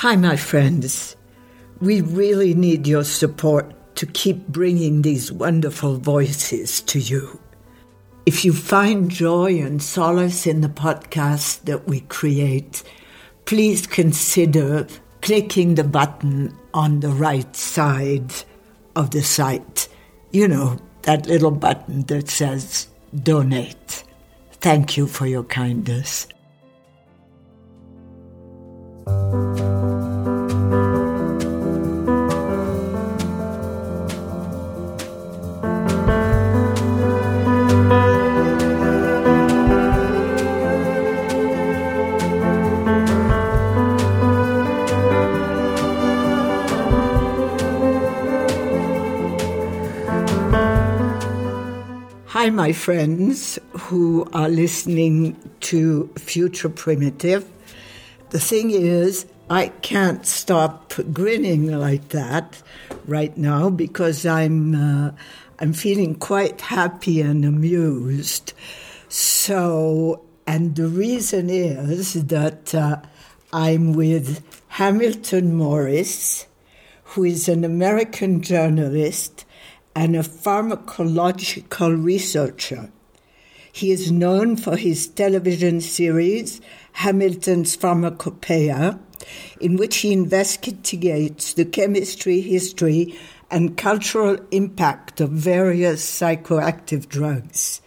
Hi, my friends. We really need your support to keep bringing these wonderful voices to you. If you find joy and solace in the podcast that we create, please consider clicking the button on the right side of the site. You know, that little button that says donate. Thank you for your kindness. Hi, my friends who are listening to Future Primitive. The thing is, I can't stop grinning like that right now because I'm uh, I'm feeling quite happy and amused. So, and the reason is that uh, I'm with Hamilton Morris, who is an American journalist and a pharmacological researcher. He is known for his television series, Hamilton's Pharmacopoeia, in which he investigates the chemistry, history, and cultural impact of various psychoactive drugs.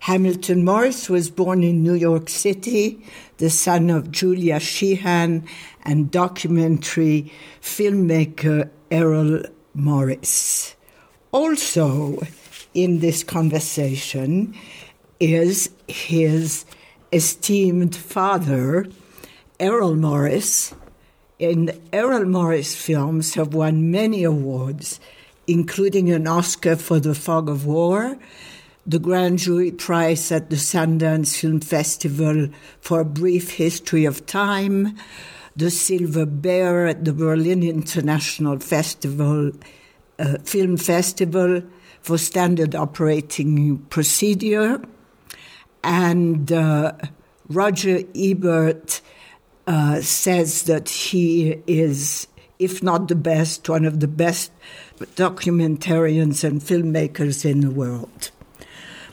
Hamilton Morris was born in New York City, the son of Julia Sheehan and documentary filmmaker Errol Morris. Also, in this conversation is his esteemed father, Errol Morris. And Errol Morris films have won many awards, including an Oscar for The Fog of War, the Grand Jury Prize at the Sundance Film Festival for a Brief History of Time, the Silver Bear at the Berlin International Festival Film Festival for Standard Operating Procedure. And uh, Roger Ebert uh, says that he is, if not the best, one of the best documentarians and filmmakers in the world.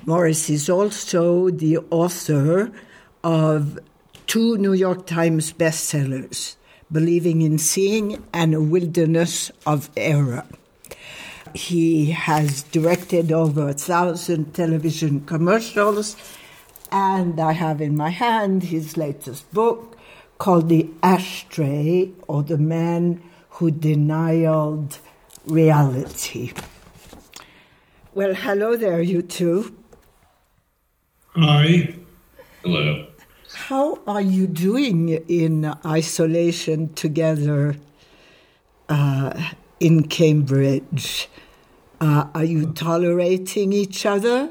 Morris is also the author of two New York Times bestsellers, Believing in Seeing and A Wilderness of Error. He has directed over a thousand television commercials, and I have in my hand his latest book called The Ashtray or The Man Who Denied Reality. Well, hello there, you two. Hi. Hello. How are you doing in isolation together uh, in Cambridge? Uh, are you tolerating each other?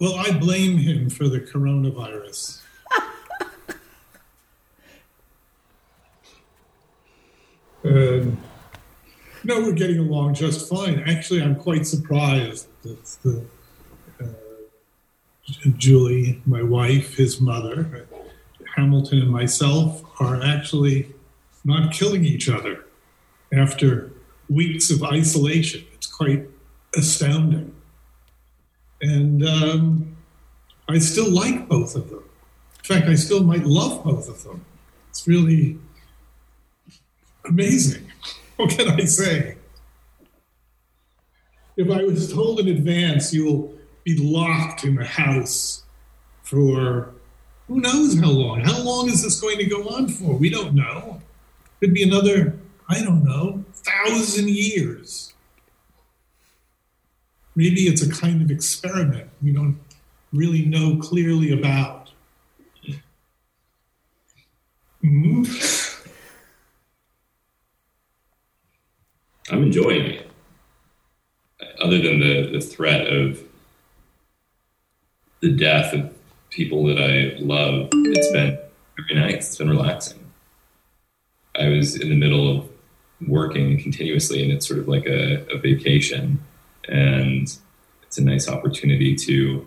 Well, I blame him for the coronavirus. uh, no, we're getting along just fine. Actually, I'm quite surprised that the, uh, Julie, my wife, his mother, Hamilton, and myself are actually not killing each other after weeks of isolation. It's quite astounding. And um, I still like both of them. In fact, I still might love both of them. It's really amazing. What can I say? If I was told in advance you'll be locked in a house for who knows how long? How long is this going to go on for? We don't know. Could be another, I don't know, thousand years. Maybe it's a kind of experiment we don't really know clearly about. Mm-hmm. I'm enjoying it. Other than the, the threat of the death of people that I love, it's been very nice. It's been relaxing. I was in the middle of working continuously, and it's sort of like a, a vacation, and it's a nice opportunity to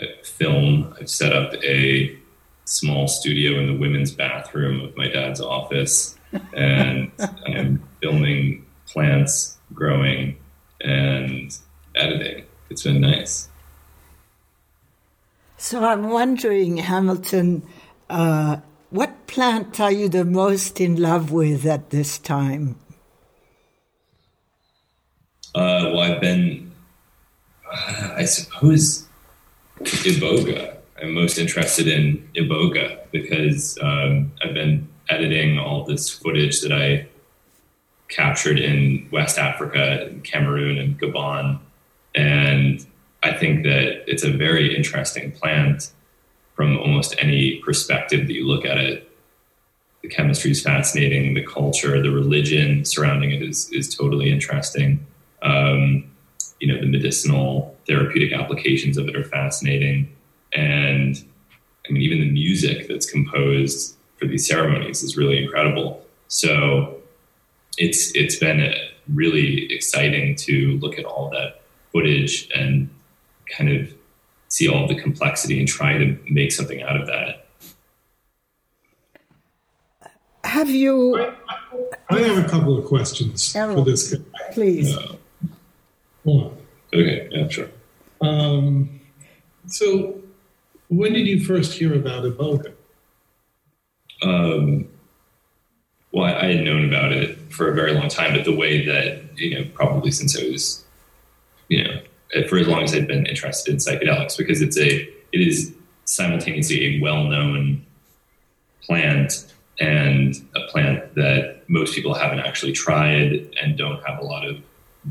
uh, film. I've set up a small studio in the women's bathroom of my dad's office, and I'm filming plants growing and editing. It's been nice. So I'm wondering, Hamilton, uh, what plant are you the most in love with at this time? Uh, well, I've been, uh, I suppose, iboga. I'm most interested in iboga because um, I've been editing all this footage that I captured in West Africa, Cameroon, and Gabon, and I think that it's a very interesting plant from almost any perspective that you look at it. The chemistry is fascinating. The culture, the religion surrounding it is is totally interesting. Um, you know, the medicinal therapeutic applications of it are fascinating, and I mean, even the music that's composed for these ceremonies is really incredible. So it's it's been really exciting to look at all that footage and kind of see all the complexity and try to make something out of that. Have you? I, I have a couple of questions Errol, for this guy. Please. Uh, Hold on. okay, yeah, sure. Um, so, when did you first hear about Iboga? Um, well, I, I had known about it for a very long time, but the way that you know, probably since I was, you know, Uh, for as long as I'd been interested in psychedelics, because it's a, it is simultaneously a well-known plant and a plant that most people haven't actually tried and don't have a lot of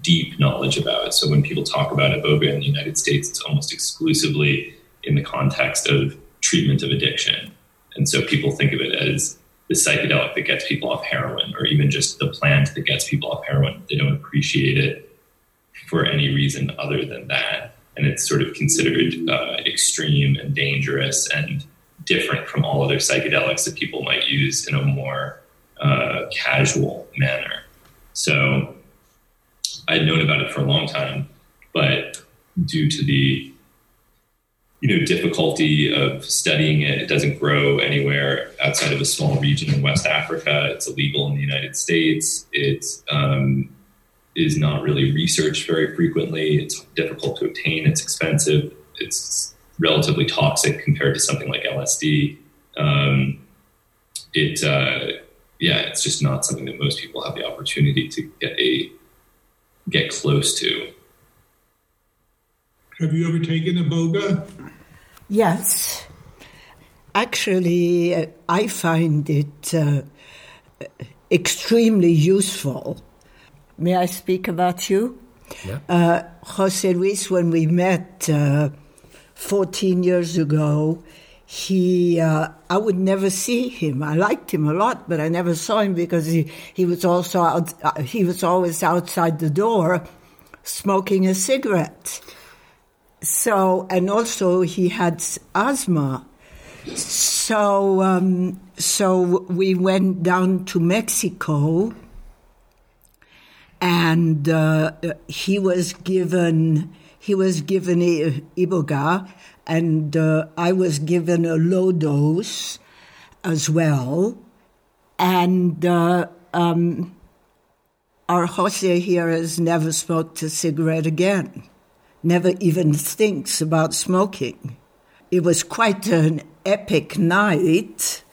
deep knowledge about. So when people talk about iboga in the United States, it's almost exclusively in the context of treatment of addiction. And so people think of it as the psychedelic that gets people off heroin, or even just the plant that gets people off heroin. They don't appreciate it for any reason other than that. And it's sort of considered uh, extreme and dangerous and different from all other psychedelics that people might use in a more uh, casual manner. So I'd known about it for a long time, but due to the you know difficulty of studying it, it doesn't grow anywhere outside of a small region in West Africa. It's illegal in the United States. It's um, is not really researched very frequently. It's difficult to obtain. It's expensive. It's relatively toxic compared to something like LSD. Um, it uh, yeah, it's just not something that most people have the opportunity to get a get close to. Have you ever taken iboga? Yes. Actually, uh, I find it uh, extremely useful. May I speak about you? Yeah. Uh, Jose Luis, when we met uh, 14 years ago, he, uh, I would never see him. I liked him a lot, but I never saw him because he, he was also out, uh, he was always outside the door smoking a cigarette. So, and also he had asthma. So, um, so we went down to Mexico, and uh, he was given he was given iboga, and uh, I was given a low dose as well, and. Uh, um, our Jose here has never smoked a cigarette again never even thinks about smoking. It was quite an epic night.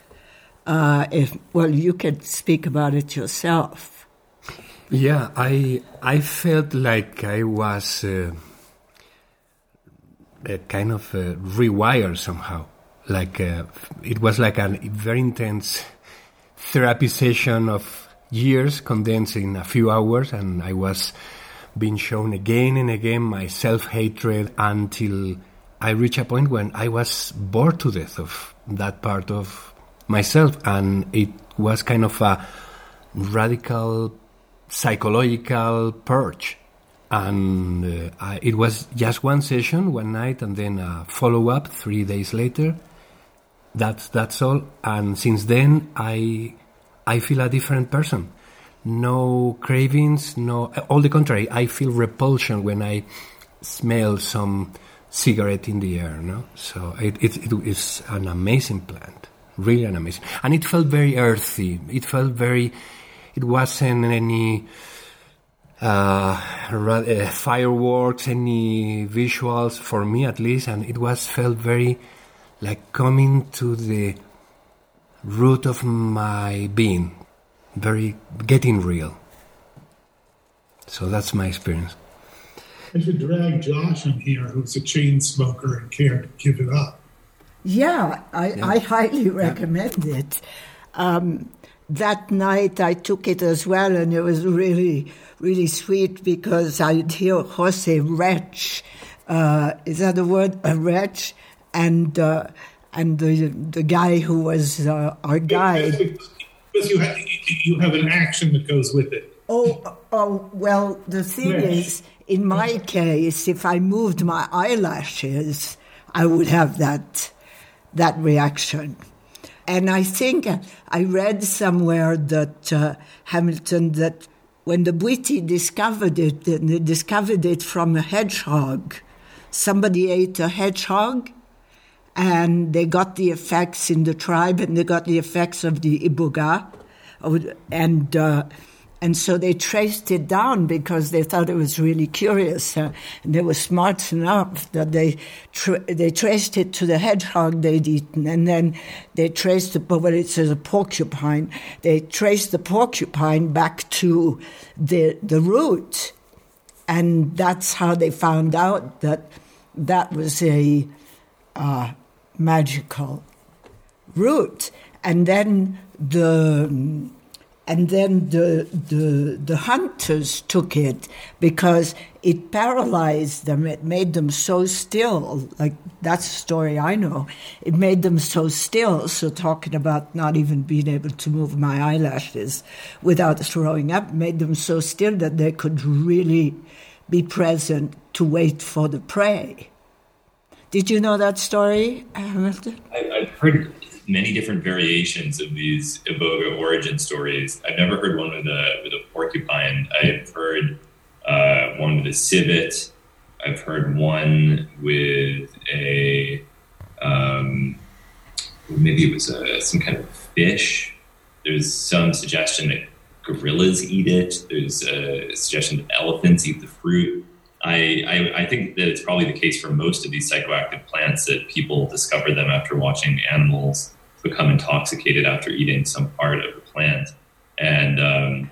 Uh, if, well, you can speak about it yourself. Yeah, I I felt like I was uh, a kind of uh, rewired somehow. Like uh, it was like a very intense therapy session of years condensed in a few hours, and I was being shown again and again my self hatred until I reached a point when I was bored to death of that part of myself, and it was kind of a radical psychological purge. And uh, it was just one session, one night, and then a follow up three days later. That's that's all. And since then, I I feel a different person no cravings, no, all the contrary. I feel repulsion when I smell some cigarette in the air. No, so it, it, it is an amazing plant, really an amazing, and it felt very earthy. It felt very. It wasn't any uh, uh, fireworks, any visuals for me at least, and it was felt very like coming to the root of my being, very getting real. So that's my experience. I should drag Josh in here, who's a chain smoker and can't give it up. Yeah, I, yeah. I highly recommend yeah. it. Um, that night I took it as well, and it was really, really sweet because I'd hear Jose retch. Uh, is that the word? A wretch? And uh, and the the guy who was uh, our guide. Because you have, you have an action that goes with it. Oh, oh well, the thing is, in my case, if I moved my eyelashes, I would have that that reaction. And I think I read somewhere that uh, Hamilton that when the Bwiti discovered it, they discovered it from a hedgehog. Somebody ate a hedgehog, and they got the effects in the tribe, and they got the effects of the iboga, and. Uh, and so they traced it down because they thought it was really curious. Uh, they were smart enough that they tra- they traced it to the hedgehog they'd eaten. And then they traced but when it says a porcupine, they traced the porcupine back to the, the root. And that's how they found out that that was a uh, magical root. And then the and then the, the, the hunters took it because it paralyzed them. It made them so still. Like, that's a story I know. It made them so still. So, talking about not even being able to move my eyelashes without throwing up made them so still that they could really be present to wait for the prey. Did you know that story, Hamilton? I, have heard many different variations of these Iboga origin stories. I've never heard one with a with a porcupine. I've heard uh, one with a civet. I've heard one with a um, maybe it was a, some kind of fish. There's some suggestion that gorillas eat it. There's a suggestion that elephants eat the fruit. I, I, I, think that it's probably the case for most of these psychoactive plants that people discover them after watching animals become intoxicated after eating some part of the plant. And um,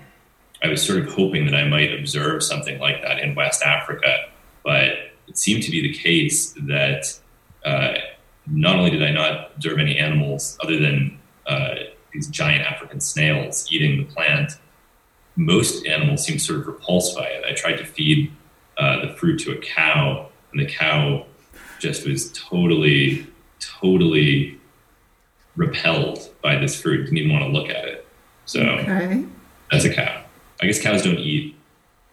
I was sort of hoping that I might observe something like that in West Africa, but it seemed to be the case that uh, not only did I not observe any animals other than uh, these giant African snails eating the plant, most animals seemed sort of repulsed by it. I tried to feed uh, the fruit to a cow, and the cow just was totally, totally repelled by this fruit, didn't even want to look at it. So okay. that's a cow. I guess cows don't eat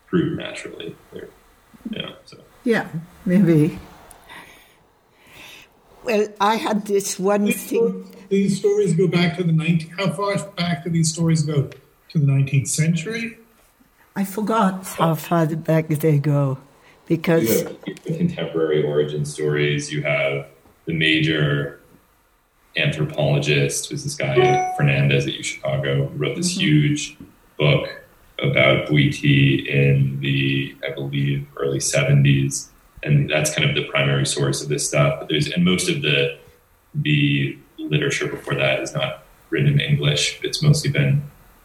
fruit naturally. They're, yeah, so. yeah, maybe. Well, I had this one these thing. Stories, these stories go back to the 19. How far back do these stories go? To the 19th century? I forgot how far back they go because. You have contemporary origin stories, you have the major anthropologist was this guy Fernandez at U Chicago who wrote this mm-hmm. huge book about Bwiti in the I believe early 70s and that's kind of the primary source of this stuff. But there's and most of the the literature before that is not written in English. It's mostly been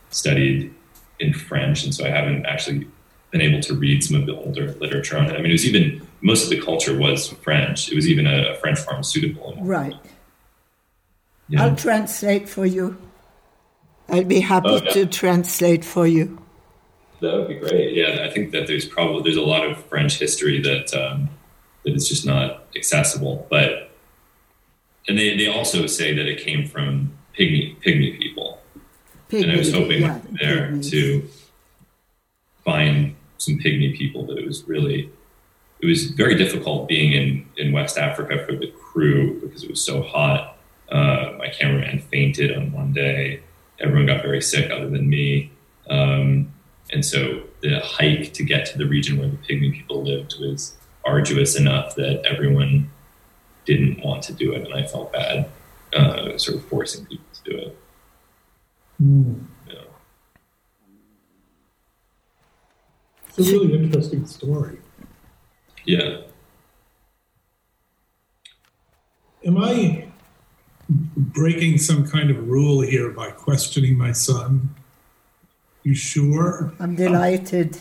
studied in French. And so I haven't actually been able to read some of the older literature on it. I mean it was even most of the culture was French. It was even a, a French pharmaceutical. Right yeah. I'll translate for you. I'll be happy oh, to translate for you. That would be great. Yeah, I think that there's probably there's a lot of French history that um, that is just not accessible. But and they, they also say that it came from pygmy pygmy people. Pygmy, and I was hoping yeah, there pygmies. to find some pygmy people, but it was really it was very difficult being in in West Africa for the crew because it was so hot uh, my cameraman fainted on one day. Everyone got very sick other than me. Um, and so the hike to get to the region where the pygmy people lived was arduous enough that everyone didn't want to do it, and I felt bad uh, sort of forcing people to do it. Mm. It's a really interesting story. Yeah. Am I breaking some kind of rule here by questioning my son? You sure? I'm delighted.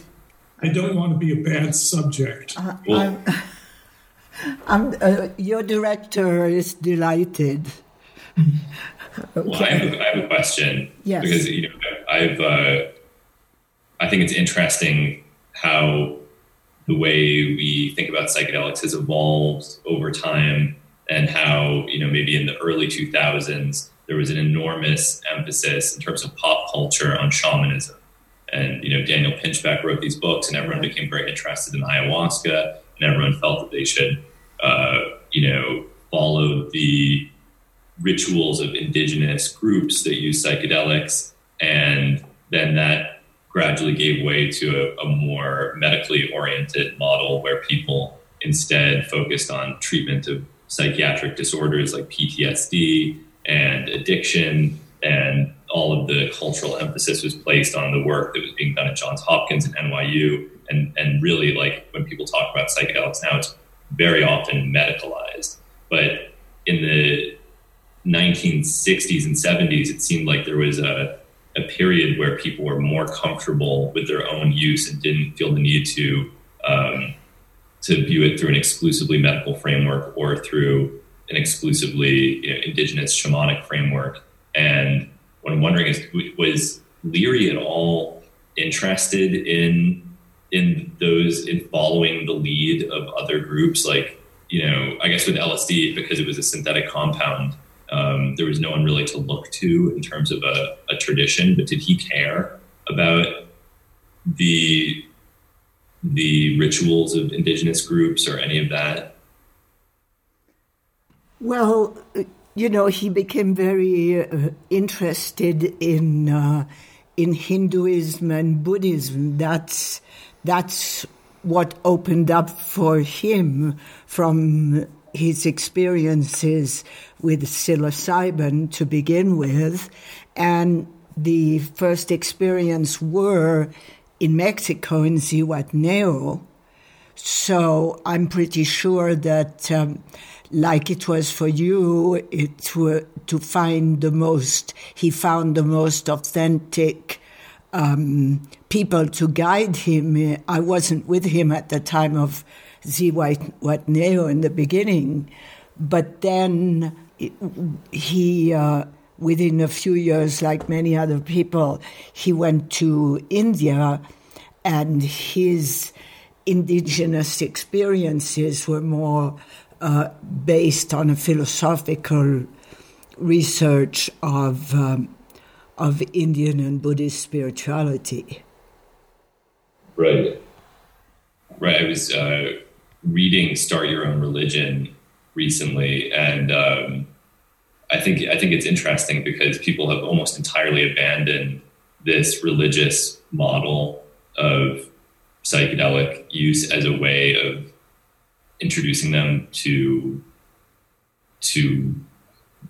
I don't want to be a bad subject. Uh, well, I'm, I'm, uh, your director is delighted. okay. Well, I have, a, I have, a question. Yes. Because you know, I've, uh, I think it's interesting how the way we think about psychedelics has evolved over time and how you know maybe in the early 2000s there was an enormous emphasis in terms of pop culture on shamanism. And you know daniel pinchbeck wrote these books and everyone became very interested in ayahuasca and everyone felt that they should uh, you know follow the rituals of indigenous groups that use psychedelics. And then that gradually gave way to a, a more medically oriented model where people instead focused on treatment of psychiatric disorders like PTSD and addiction, and all of the cultural emphasis was placed on the work that was being done at Johns Hopkins and NYU. And, and really, like when people talk about psychedelics now, it's very often medicalized. But in the 1960s and 70s, it seemed like there was a, a period where people were more comfortable with their own use and didn't feel the need to um, to view it through an exclusively medical framework or through an exclusively you know, indigenous shamanic framework. And what I'm wondering is, was Leary at all interested in in those in following the lead of other groups? Like, you know, I guess with LSD because it was a synthetic compound, um, there was no one really to look to in terms of a, a tradition. But did he care about the the rituals of indigenous groups or any of that? Well, you know, he became very uh, interested in uh, in Hinduism and Buddhism. That's that's what opened up for him from his experiences with psilocybin to begin with, and the first experience were in Mexico in Zihuatanejo. So I'm pretty sure that, um, like it was for you, it were to find the most. He found the most authentic um, people to guide him. I wasn't with him at the time of Zihuatanejo in the beginning, but then he. Uh, within a few years, like many other people, he went to India and his indigenous experiences were more uh, based on a philosophical research of, um, of Indian and Buddhist spirituality. Right. Right. I was uh, reading Start Your Own Religion recently, and um, I think I think it's interesting because people have almost entirely abandoned this religious model of psychedelic use as a way of introducing them to to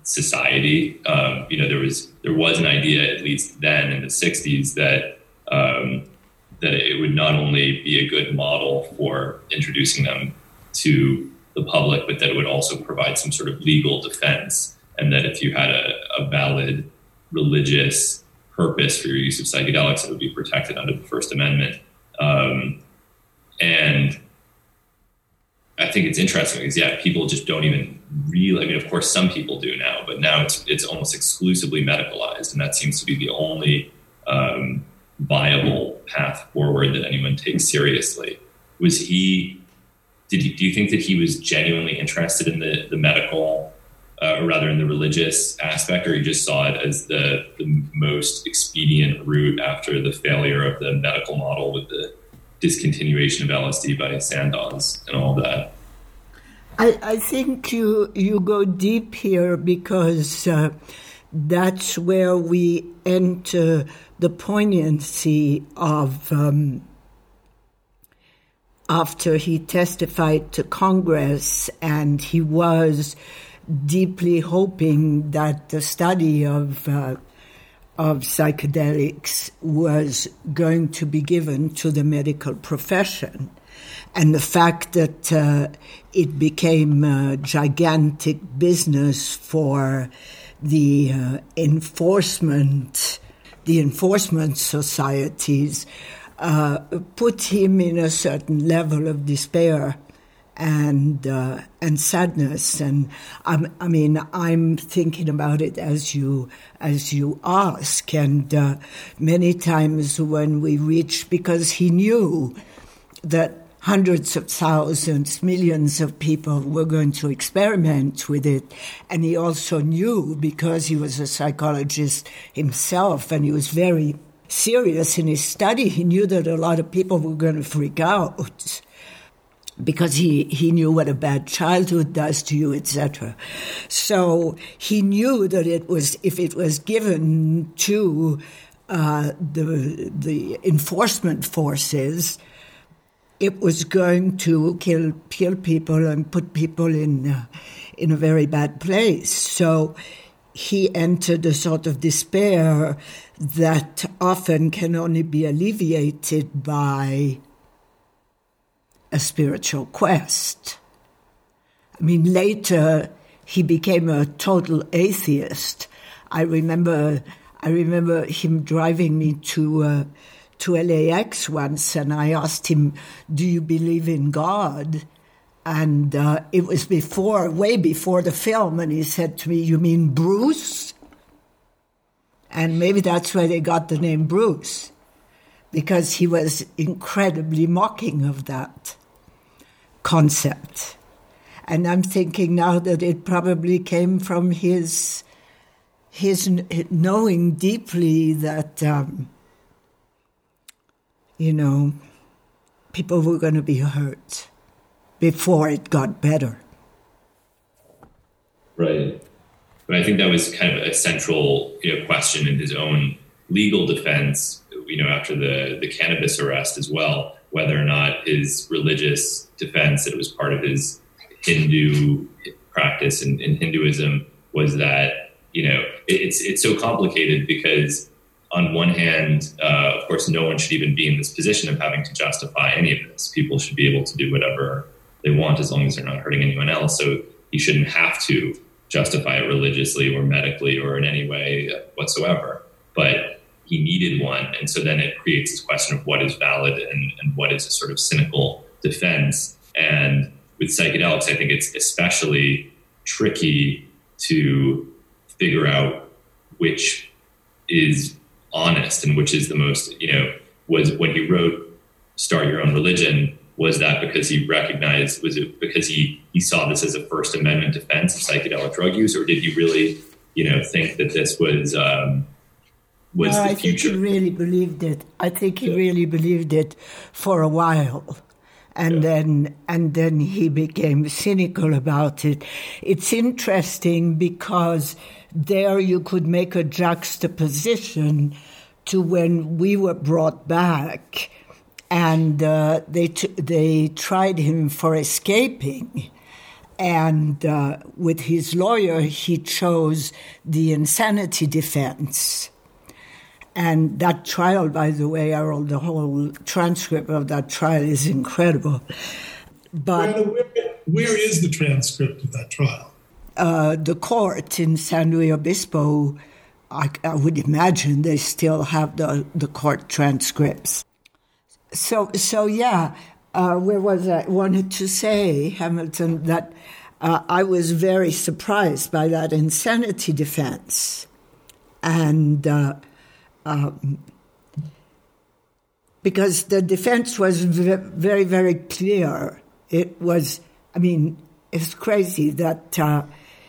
society. Um, you know, there was there was an idea, at least then in the '60s, that um, that it would not only be a good model for introducing them to the public, but that it would also provide some sort of legal defense and that if you had a, a valid religious purpose for your use of psychedelics, it would be protected under the First Amendment. Um, and I think it's interesting because yeah, people just don't even really. I mean, of course, some people do now, but now it's it's almost exclusively medicalized, and that seems to be the only um, viable path forward that anyone takes seriously. Was he? Did he, do you think that he was genuinely interested in the the medical uh, or rather in the religious aspect, or you just saw it as the, the most expedient route after the failure of the medical model with the discontinuation of LSD by Sandoz and all that? I, I think you you go deep here because uh, that's where we enter the poignancy of um, after he testified to Congress, and he was deeply hoping that the study of uh, of psychedelics was going to be given to the medical profession. And the fact that uh, it became a gigantic business for the uh, enforcement, the enforcement societies, uh, put him in a certain level of despair and uh, and sadness. And I'm, I mean I'm thinking about it as you as you ask. And uh, many times when we reach because he knew that hundreds of thousands millions of people were going to experiment with it. And he also knew because he was a psychologist himself and he was very serious in his study he knew that a lot of people were going to freak out because he, he knew what a bad childhood does to you, etc. So he knew that it was if it was given to uh, the the enforcement forces, it was going to kill kill people and put people in uh, in a very bad place. So he entered a sort of despair that often can only be alleviated by a spiritual quest. I mean, later he became a total atheist. I remember, I remember him driving me to uh, to LAX once, and I asked him, "Do you believe in God?" And uh, it was before, way before the film, and he said to me, "You mean Bruce?" And maybe that's where they got the name Bruce, because he was incredibly mocking of that concept. And I'm thinking now that it probably came from his his knowing deeply that um, you know people were going to be hurt before it got better. Right. But I think that was kind of a central you know, question in his own legal defense, you know, after the, the cannabis arrest as well, whether or not his religious defense that it was part of his Hindu practice in, in Hinduism was that you know it, it's it's so complicated because on one hand, uh, of course, no one should even be in this position of having to justify any of this. People should be able to do whatever they want as long as they're not hurting anyone else. So he shouldn't have to justify it religiously or medically or in any way whatsoever. But he needed one. And so then it creates this question of what is valid and, and what is a sort of cynical defense. And with psychedelics, I think it's especially tricky to figure out which is honest and which is the most, you know, was when he wrote Start Your Own Religion, was that because he recognized, was it because he, he saw this as a First Amendment defense of psychedelic drug use, or did he really, you know, think that this was, um, was no, the I future? think he really believed it. I think he really believed it for a while and yeah. then and then he became cynical about it. It's interesting because there you could make a juxtaposition to when we were brought back, and uh, they t- they tried him for escaping. And uh, with his lawyer, he chose the insanity defense and that trial, by the way, Errol, the whole transcript of that trial is incredible. But where, where is the transcript of that trial? Uh, the court in San Luis Obispo, I, I, would imagine they still have the, the court transcripts. So, so yeah, uh, where was I? wanted to say, Hamilton, that uh, I was very surprised by that insanity defense. And uh, um, because the defense was very, very clear. It was, I mean, it's crazy that uh,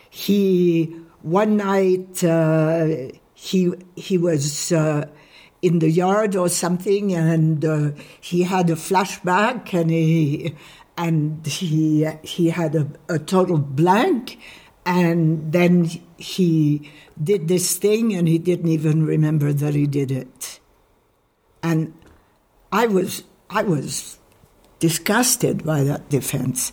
he one night uh, he he was uh, in the yard or something, and uh, he had a flashback, and he and he he had a, a total blank, and then he did this thing and he didn't even remember that he did it. And I was, I was disgusted by that defense.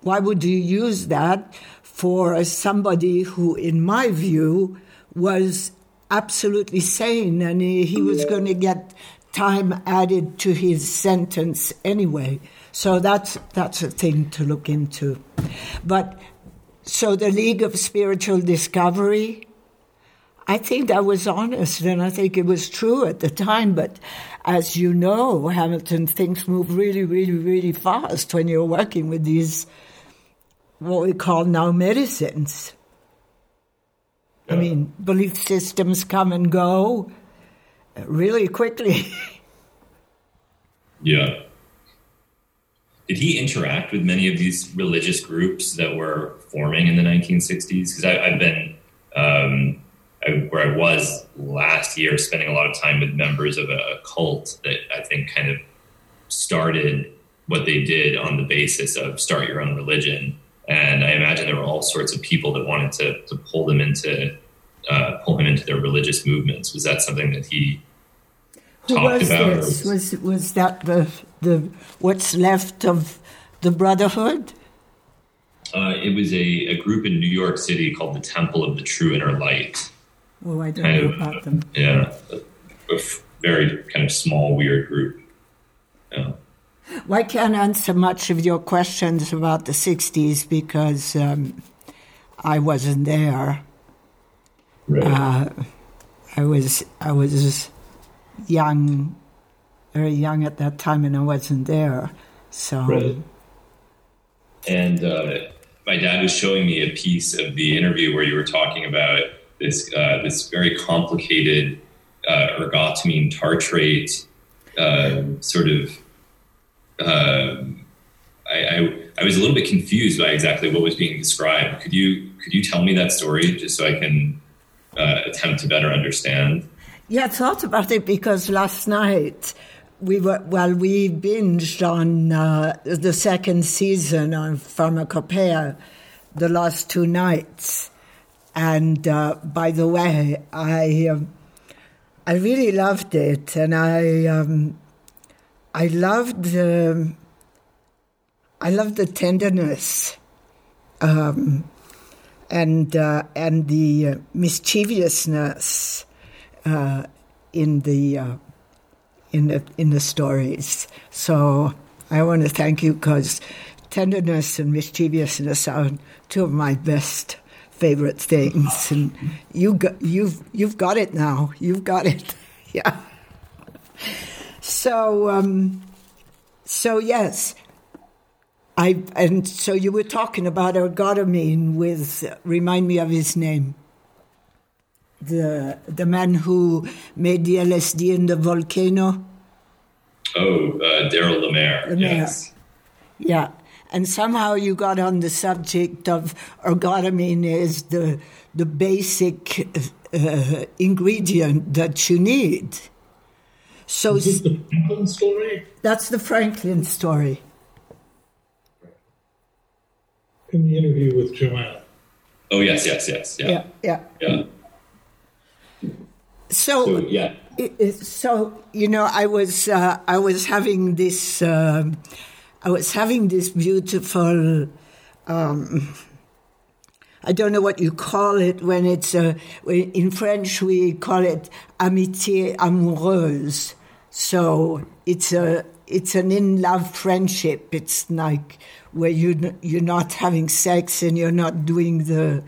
Why would you use that for somebody who, in my view, was absolutely sane and he, he was going to get time added to his sentence anyway? So that's that's a thing to look into. But so the League of Spiritual Discovery, I think that was honest and I think it was true at the time. But as you know, Hamilton, things move really, really, really fast when you're working with these, what we call now medicines. Yeah. I mean, belief systems come and go uh, really quickly. yeah. Did he interact with many of these religious groups that were forming in the 1960s? Because I've been um, I, where I was last year, spending a lot of time with members of a cult that I think kind of started what they did on the basis of start your own religion. And I imagine there were all sorts of people that wanted to, to pull them into uh, pull him into their religious movements. Was that something that he Who talked was about? This? Was was that the the what's left of the Brotherhood? Uh, it was a, a group in New York City called the Temple of the True Inner Light. Oh, I don't kind know of, about them. Yeah, a, a, very kind of small, weird group. Yeah. Well, I can't answer much of your questions about the 60s because um, I wasn't there. Right. Uh, I was I was young, very young at that time, and I wasn't there. So. Right. And uh, my dad was showing me a piece of the interview where you were talking about this uh, this very complicated uh, ergotamine tartrate uh, sort of. Um, I, I, I was a little bit confused by exactly what was being described. Could you could you tell me that story just so I can uh, attempt to better understand? Yeah, I thought about it because last night we were well we binged on uh, the second season on Pharmacopoeia the last two nights. And uh, by the way, I um, I really loved it, and I um, I loved the I loved the tenderness um, and uh, and the uh, mischievousness uh, in the uh, in the in the stories. So I want to thank you because tenderness and mischievousness are two of my best favorite things, and you got, you've you've got it now. You've got it, yeah. So, um, so yes, I and so you were talking about ergotamine with remind me of his name. The the man who made the LSD in the volcano. Oh, uh, Daryl Lemaire. Lemaire. Yes. Yeah and somehow you got on the subject of ergotamine is the the basic uh, ingredient that you need. So is the Franklin story? That's the Franklin story. In the interview with Joanna. Oh yes, yes, yes, yeah, yeah, yeah. yeah. So, so yeah. It, so you know, I was uh, I was having this. Uh, I was having this beautiful. Um, I don't know what you call it when it's uh, in French we call it amitié amoureuse. So it's a it's an in love friendship. It's like where you you're not having sex and you're not doing the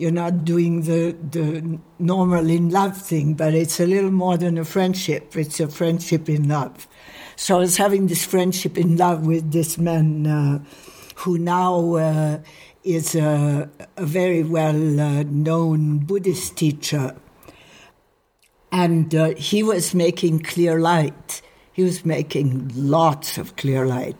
you're not doing the the normal in love thing, but it's a little more than a friendship. It's a friendship in love. So I was having this friendship in love with this man uh, who now uh, is a, a, very well uh, known Buddhist teacher. And uh, he was making clear light. He was making lots of clear light.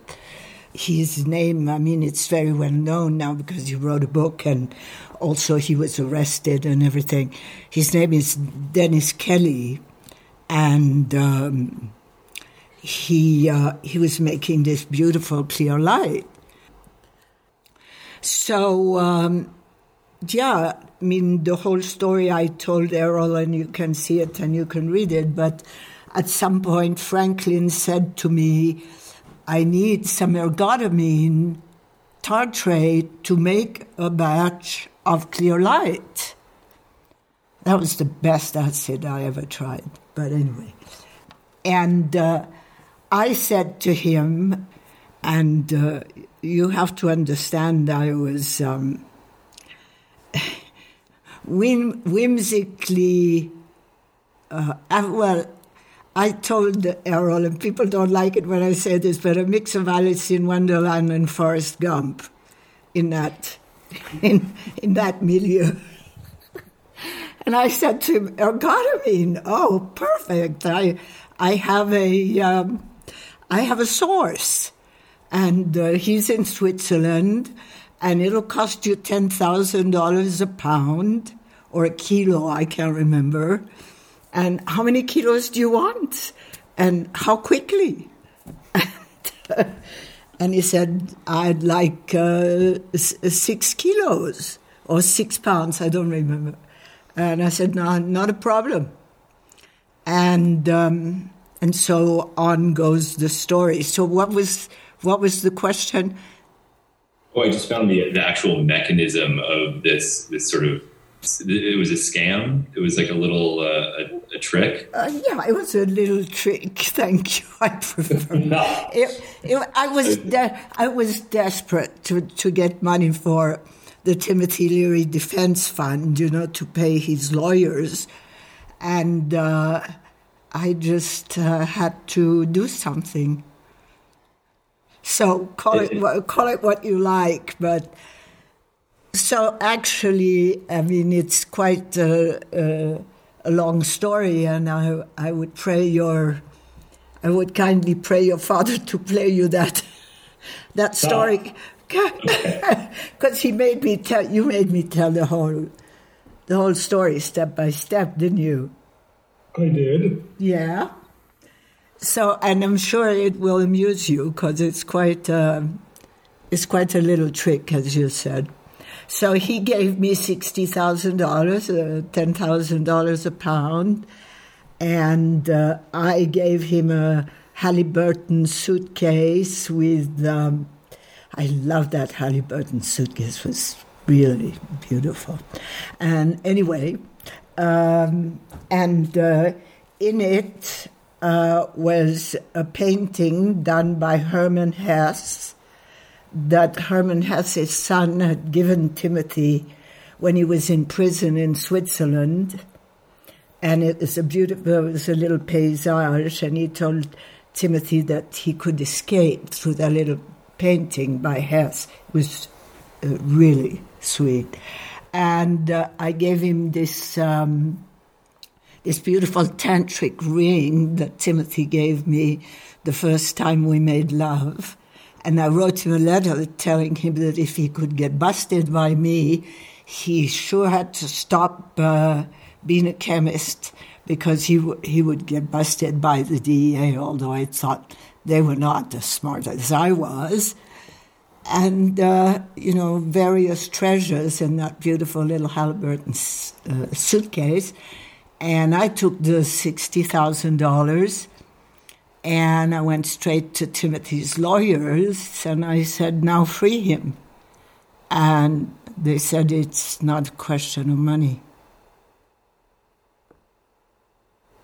His name, I mean, it's very well known now because he wrote a book and also he was arrested and everything. His name is Dennis Kelly. And um, he uh, he was making this beautiful clear light. So um, yeah, I mean the whole story I told Errol, and you can see it and you can read it. But at some point, Franklin said to me, I need some ergotamine tartrate to make a batch of clear light. That was the best acid I ever tried. But anyway. And uh, I said to him, and uh, you have to understand, I was um, whim- whimsically, uh, well, I told Errol, and people don't like it when I say this, but a mix of Alice in Wonderland and Forrest Gump in that, in, in that milieu. and I said to him, ergotamine, oh, perfect. I, I have a, um, I have a source, and uh, he's in Switzerland, and it'll cost you ten thousand dollars a pound or a kilo, I can't remember. And how many kilos do you want? And how quickly? and, and he said, I'd like uh, six kilos or six pounds, I don't remember. And I said, no, not a problem. And um, and so on goes the story. So what was what was the question? Well, I just found the the actual mechanism of this this sort of it was a scam. It was like a little uh, a, a, trick. Uh, yeah, it was a little trick. Thank you. I prefer. no. it, it, I was de- I was desperate to to get money for the Timothy Leary Defense Fund, you know, to pay his lawyers, and. Uh, I just uh, had to do something. So call it call it what you like, but so actually, I mean, it's quite a, a, a, long story, and I I would pray your I would kindly pray your father to play you that that story because he made me tell you made me tell the whole the whole story step by step, didn't you? I did. Yeah. So, and I'm sure it will amuse you because it's quite, uh, it's quite a little trick, as you said. So he gave me sixty thousand dollars, uh, ten thousand dollars a pound, and uh, I gave him a Halliburton suitcase with. Um, I love that Halliburton suitcase; it was really beautiful. And anyway, um, and uh, in it uh, was a painting done by Hermann Hesse that Hermann Hesse's son had given Timothy when he was in prison in Switzerland. And it was a beautiful, it was a little paysage, and he told Timothy that he could escape through that little painting by Hess. It was uh, really sweet and uh, I gave him this um, this beautiful tantric ring that Timothy gave me the first time we made love. And I wrote him a letter telling him that if he could get busted by me, he sure had to stop uh, being a chemist because he, w- he would get busted by the DEA, although I thought they were not as smart as I was and uh, you know various treasures in that beautiful little Halliburton uh, suitcase. And I took the sixty thousand dollars, and I went straight to Timothy's lawyers, and I said, "Now free him." And they said it's not a question of money.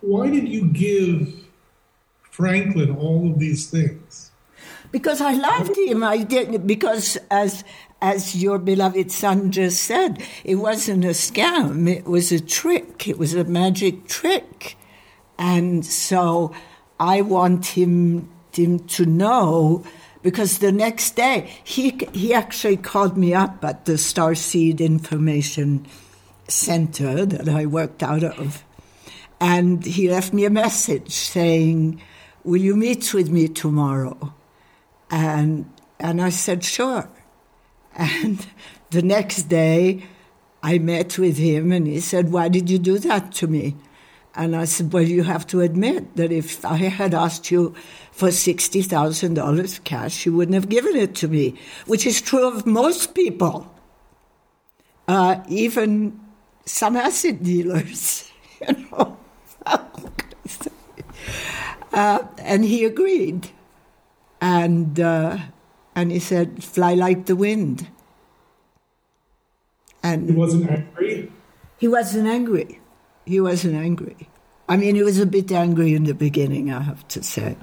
Why did you give Franklin all of these things? because I loved him. I did because as as your beloved son just said, it wasn't a scam. It was a trick. It was a magic trick, and so I want him him to know because the next day he he actually called me up at the Starseed Information Center that I worked out of, and he left me a message saying, "Will you meet with me tomorrow?" And, and I said, sure. And the next day, I met with him and he said, Why did you do that to me? And I said, Well, you have to admit that if I had asked you for $60,000 cash, you wouldn't have given it to me, which is true of most people, uh, even some acid dealers, you know. uh, and he agreed. and uh, and he said, "Fly like the wind." And He wasn't angry. he wasn't angry. He wasn't angry. I mean, he was a bit angry in the beginning, I have to say,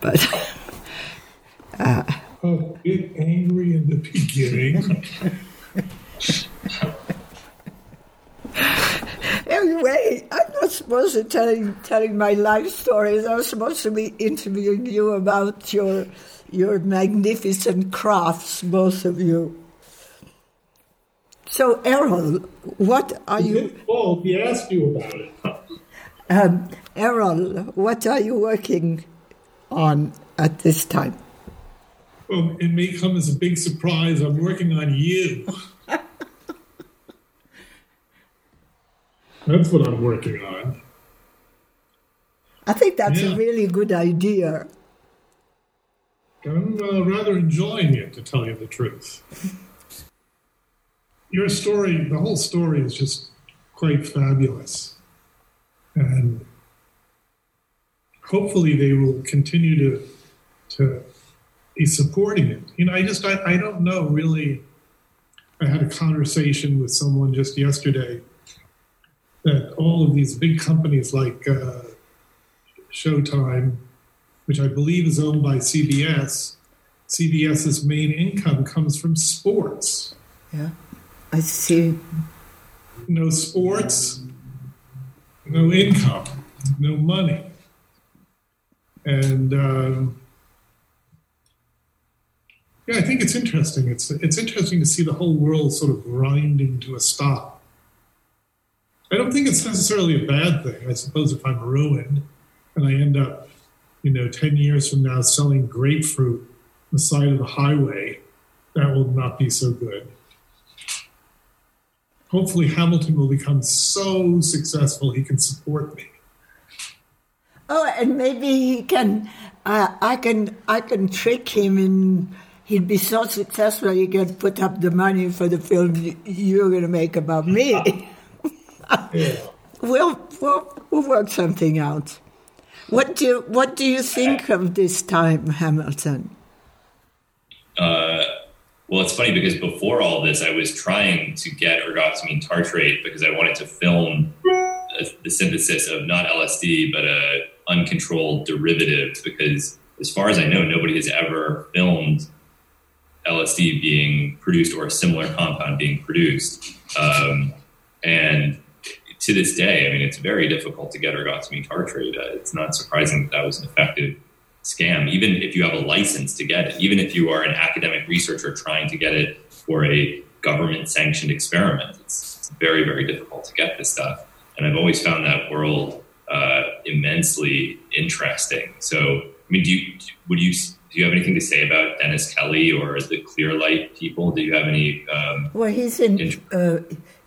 but uh, A bit angry in the beginning. anyway, I'm not supposed to telling telling my life stories. I'm supposed to be interviewing you about your your magnificent crafts, both of you. So, Errol, what are you? Paul, he asked you about it. Um, Errol, what are you working on at this time? Well, it may come as a big surprise. I'm working on you. That's what I'm working on. I think that's a really good idea. I'm uh, rather enjoying it, to tell you the truth. Your story, the whole story is just quite fabulous. And hopefully they will continue to, to be supporting it. You know, I just, I, I don't know really. I had a conversation with someone just yesterday that all of these big companies like uh, Showtime, which I believe is owned by CBS, CBS's main income comes from sports. Yeah, I see. No sports, no income, no money. And um, yeah, I think it's interesting. It's it's interesting to see the whole world sort of grinding to a stop. I don't think it's necessarily a bad thing. I suppose if I'm ruined and I end up, you know, ten years from now selling grapefruit on the side of the highway, that will not be so good. Hopefully, Hamilton will become so successful he can support me. Oh, and maybe he can. Uh, I can. I can trick him, and he'd be so successful he can put up the money for the film you- you're going to make about me. Yeah. we'll, we'll we'll work something out. What do you, What do you think of this time, Hamilton? Uh, well, it's funny because before all this, I was trying to get ergotamine tartrate because I wanted to film uh, the synthesis of not LSD but a uncontrolled derivative. Because as far as I know, nobody has ever filmed LSD being produced or a similar compound being produced. Um, and to this day, I mean, it's very difficult to get ergotamine tartrate. Uh, it's not surprising that that was an effective scam, even if you have a license to get it, even if you are an academic researcher trying to get it for a government sanctioned experiment. It's, it's very, very difficult to get this stuff. And I've always found that world uh, immensely interesting. So, I mean, do you, would you, do you have anything to say about Dennis Kelly or the Clear Light people? Do you have any? Um, Well, he's in. Uh,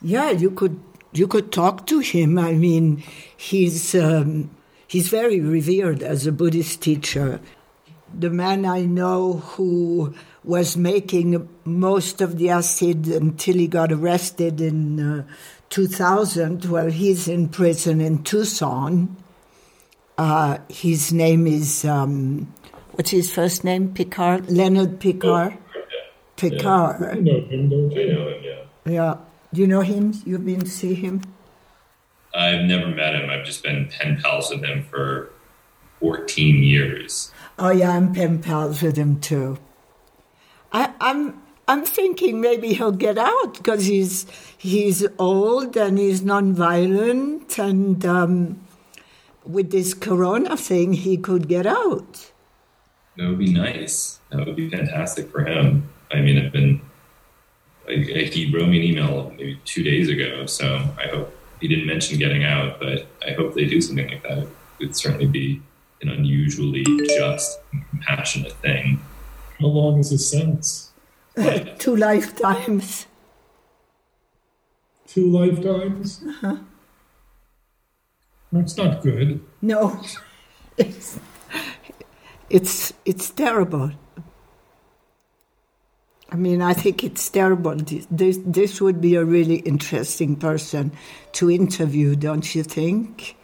yeah, you could you could talk to him. I mean, he's um, he's very revered as a Buddhist teacher. The man I know who was making most of the acid until he got arrested in uh, 2000. Well, he's in prison in Tucson. Uh, his name is um, what's his first name? Pickard, Leonard Pickard. Pickard. You know him, don't you? know him, yeah. Yeah. Do you know him? You've been to see him? I've never met him. I've just been pen pals with him for 14 years. Oh yeah, I'm pen pals with him too. I, I'm I'm thinking maybe he'll get out because he's he's old and he's non-violent and um, with this corona thing he could get out. That would be nice. That would be fantastic for him. I mean, I've been. I, he wrote me an email maybe two days ago, so I hope he didn't mention getting out, but I hope they do something like that. It would certainly be an unusually just and compassionate thing. How long is his sentence? Two lifetimes. Two lifetimes? Uh-huh. That's not good. No, it's it's it's terrible. I mean, I think it's terrible. This this would be a really interesting person to interview, don't you think?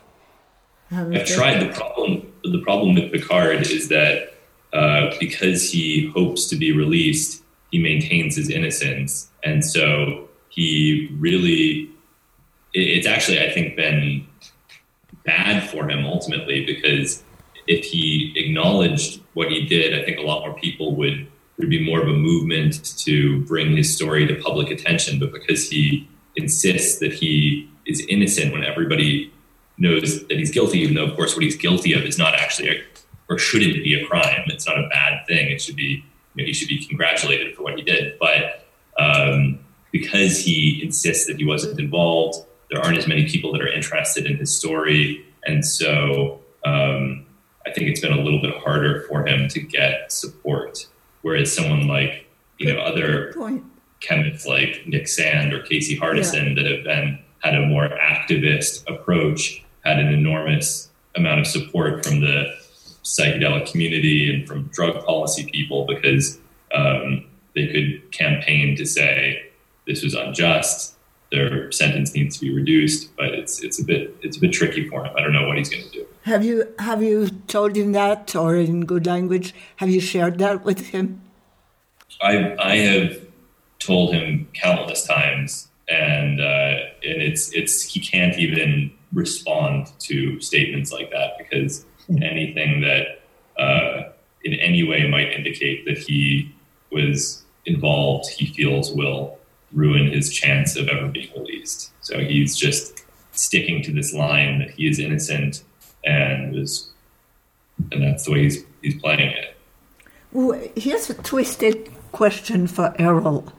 I've tried. The problem, the problem with Pickard is that uh, because he hopes to be released, he maintains his innocence, and so he really. It's actually, I think, been bad for him ultimately because if he acknowledged what he did, I think a lot more people would there'd be more of a movement to bring his story to public attention. But because he insists that he is innocent when everybody knows that he's guilty, even though of course what he's guilty of is not actually a, or shouldn't be a crime. It's not a bad thing. It should be you know, he should be congratulated for what he did. But um, because he insists that he wasn't involved, there aren't as many people that are interested in his story, and so um, I think it's been a little bit harder for him to get support. Whereas someone like you know other chemists like Nick Sand or Casey Hardison yeah. that have been had a more activist approach, had an enormous amount of support from the psychedelic community and from drug policy people because um, they could campaign to say this was unjust their sentence needs to be reduced. But it's it's a bit it's a bit tricky for him. I don't know what he's going to do. Have you have you told him that, or in good language, have you shared that with him? I I have told him countless times, and uh, and it's it's he can't even respond to statements like that because anything that uh, in any way might indicate that he was involved, he feels will ruin his chance of ever being released. So he's just sticking to this line that he is innocent and was, and that's the way he's he's playing it. Well, here's a twisted question for Errol.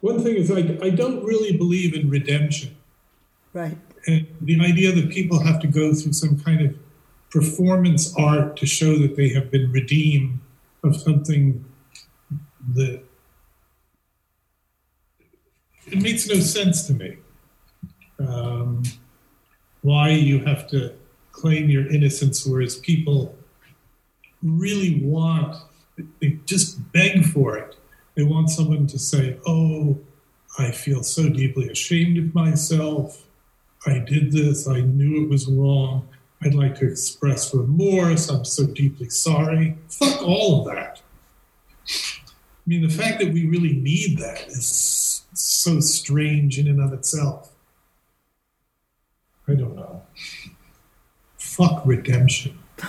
One thing is, I, I don't really believe in redemption. Right. And the idea that people have to go through some kind of performance art to show that they have been redeemed of something that it makes no sense to me. Um, why you have to claim your innocence, whereas people really want, they just beg for it. They want someone to say, Oh, I feel so deeply ashamed of myself. I did this. I knew it was wrong. I'd like to express remorse. I'm so deeply sorry. Fuck all of that. I mean, the fact that we really need that is so strange in and of itself. I don't know. Fuck redemption.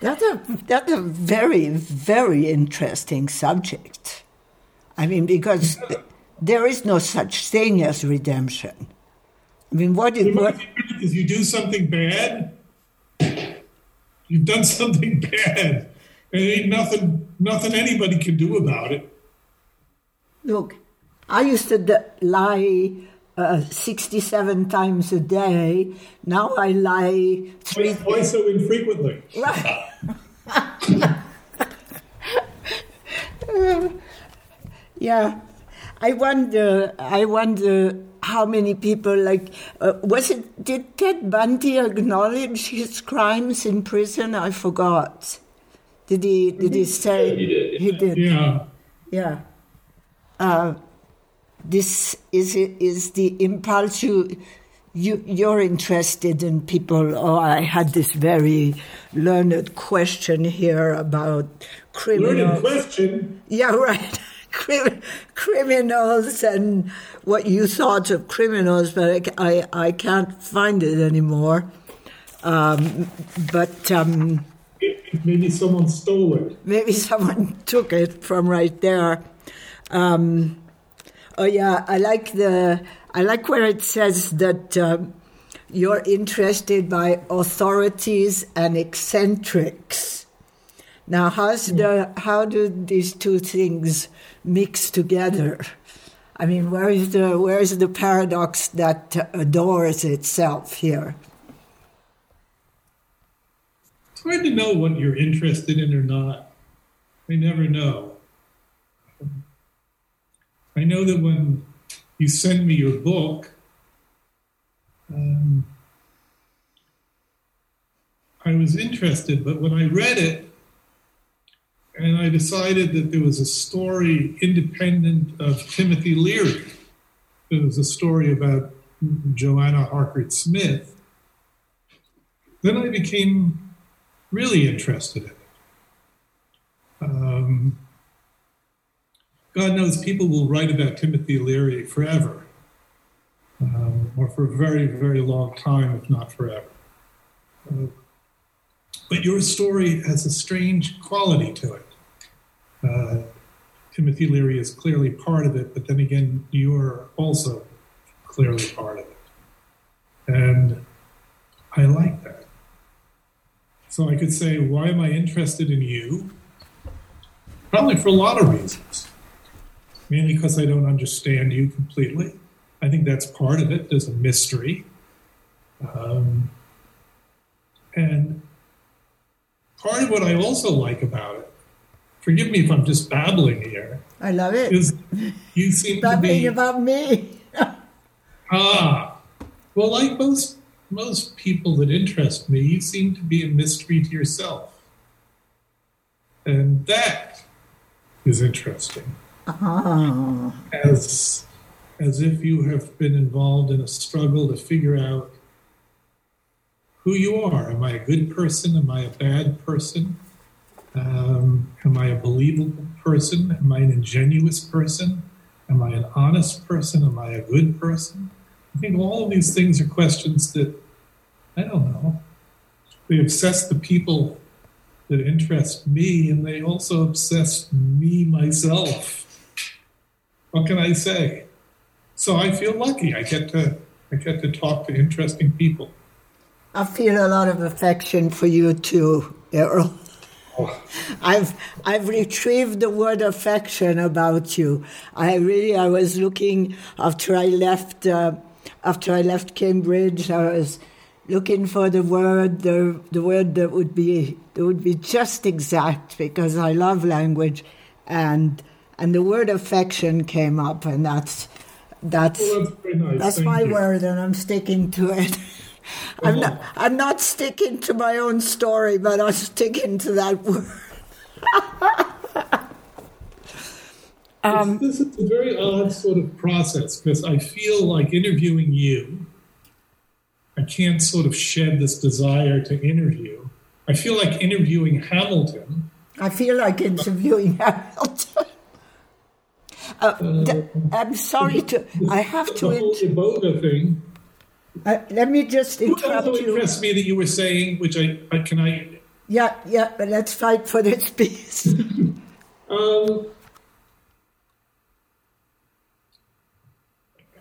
That's a that's a very very interesting subject. I mean, because there is no such thing as redemption. I mean, what is what? Is you do something bad, you've done something bad, and ain't nothing nothing anybody can do about it. Look, I used to lie uh, 67 times a day. Now I lie three. Why, why so infrequently? Right. yeah. I wonder, I wonder how many people like uh, was it did Ted Bundy acknowledge his crimes in prison? I forgot. Did he did he say yeah, he did? He did. Yeah. Yeah uh, this is is the impulse you you you're interested in people. Oh, I had this very learned question here about criminals. Learned question. Yeah, right. criminals and what you thought of criminals, but I, I, I can't find it anymore. Um, but um, maybe someone stole it. Maybe someone took it from right there. Um, oh yeah, I like the I like where it says that um, you're interested by authorities and eccentrics. Now, how's the how do these two things mix together? I mean, where is the where is the paradox that adores itself here? It's hard to know what you're interested in or not. I never know. I know that when you send me your book, um, I was interested, but when I read it, and I decided that there was a story independent of Timothy Leary. It was a story about Joanna Harcourt Smith. Then I became really interested in it. Um, God knows people will write about Timothy Leary forever, um, or for a very, very long time, if not forever. Uh, but your story has a strange quality to it. Uh, Timothy Leary is clearly part of it, but then again, you're also clearly part of it. And I like that. So I could say, why am I interested in you? Probably for a lot of reasons. Mainly because I don't understand you completely. I think that's part of it. There's a mystery. Um, and part of what I also like about it, forgive me if I'm just babbling here. I love it. Is you seem babbling to be about me. ah, well, like most most people that interest me, you seem to be a mystery to yourself, and that is interesting. Ah. As as if you have been involved in a struggle to figure out who you are. Am I a good person? Am I a bad person? Um, am I a believable person? Am I an ingenuous person? Am I an honest person? Am I a good person? I think all of these things are questions that, I don't know, they obsess the people that interest me, and they also obsess me myself. What can I say? So I feel lucky. I get to I get to talk to interesting people. I feel a lot of affection for you too, Errol. Oh. I've I've retrieved the word affection about you. I really I was looking after I left uh, after I left Cambridge. I was looking for the word the the word that would be that would be just exact because I love language, and and the word affection came up, and that's that's Well, that's nice. that's my you. word, and I'm sticking to it. I'm not. I'm not sticking to my own story, but I'm sticking to that word. Um, this is a very odd sort of process because I feel like interviewing you, I can't sort of shed this desire to interview. I feel like interviewing Hamilton. I feel like interviewing Hamilton. Uh, th- I'm sorry to. I have The to. whole Int- Ebola thing. uh, let me just What also interrupt you. interests me that you were saying, which I, I can I Yeah, yeah. But let's fight for this peace. Um,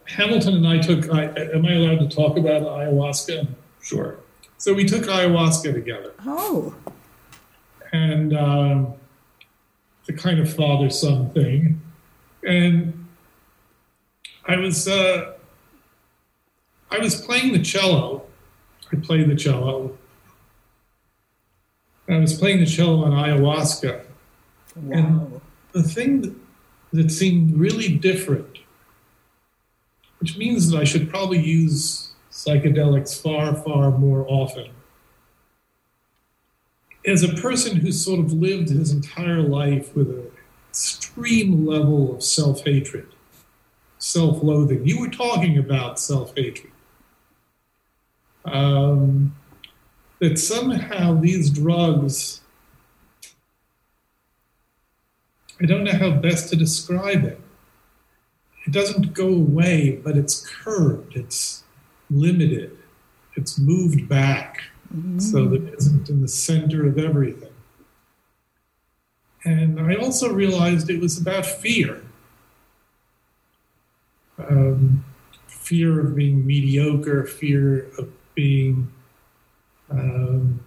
Hamilton and I took. I, am I allowed to talk about ayahuasca? Sure. So we took ayahuasca together, Oh, and um, the kind of father son thing. And I was uh, I was playing the cello. I played the cello. I was playing the cello on ayahuasca. wow. the thing that, that seemed really different, which means that I should probably use psychedelics far, far more often. As a person who's sort of lived his entire life with an extreme level of self hatred, self loathing, you were talking about self hatred. Um, that somehow these drugs I don't know how best to describe it. It doesn't go away, but it's curbed, it's limited, it's moved back so that it isn't in the center of everything. And I also realized it was about fear um, fear of being mediocre, fear of being um,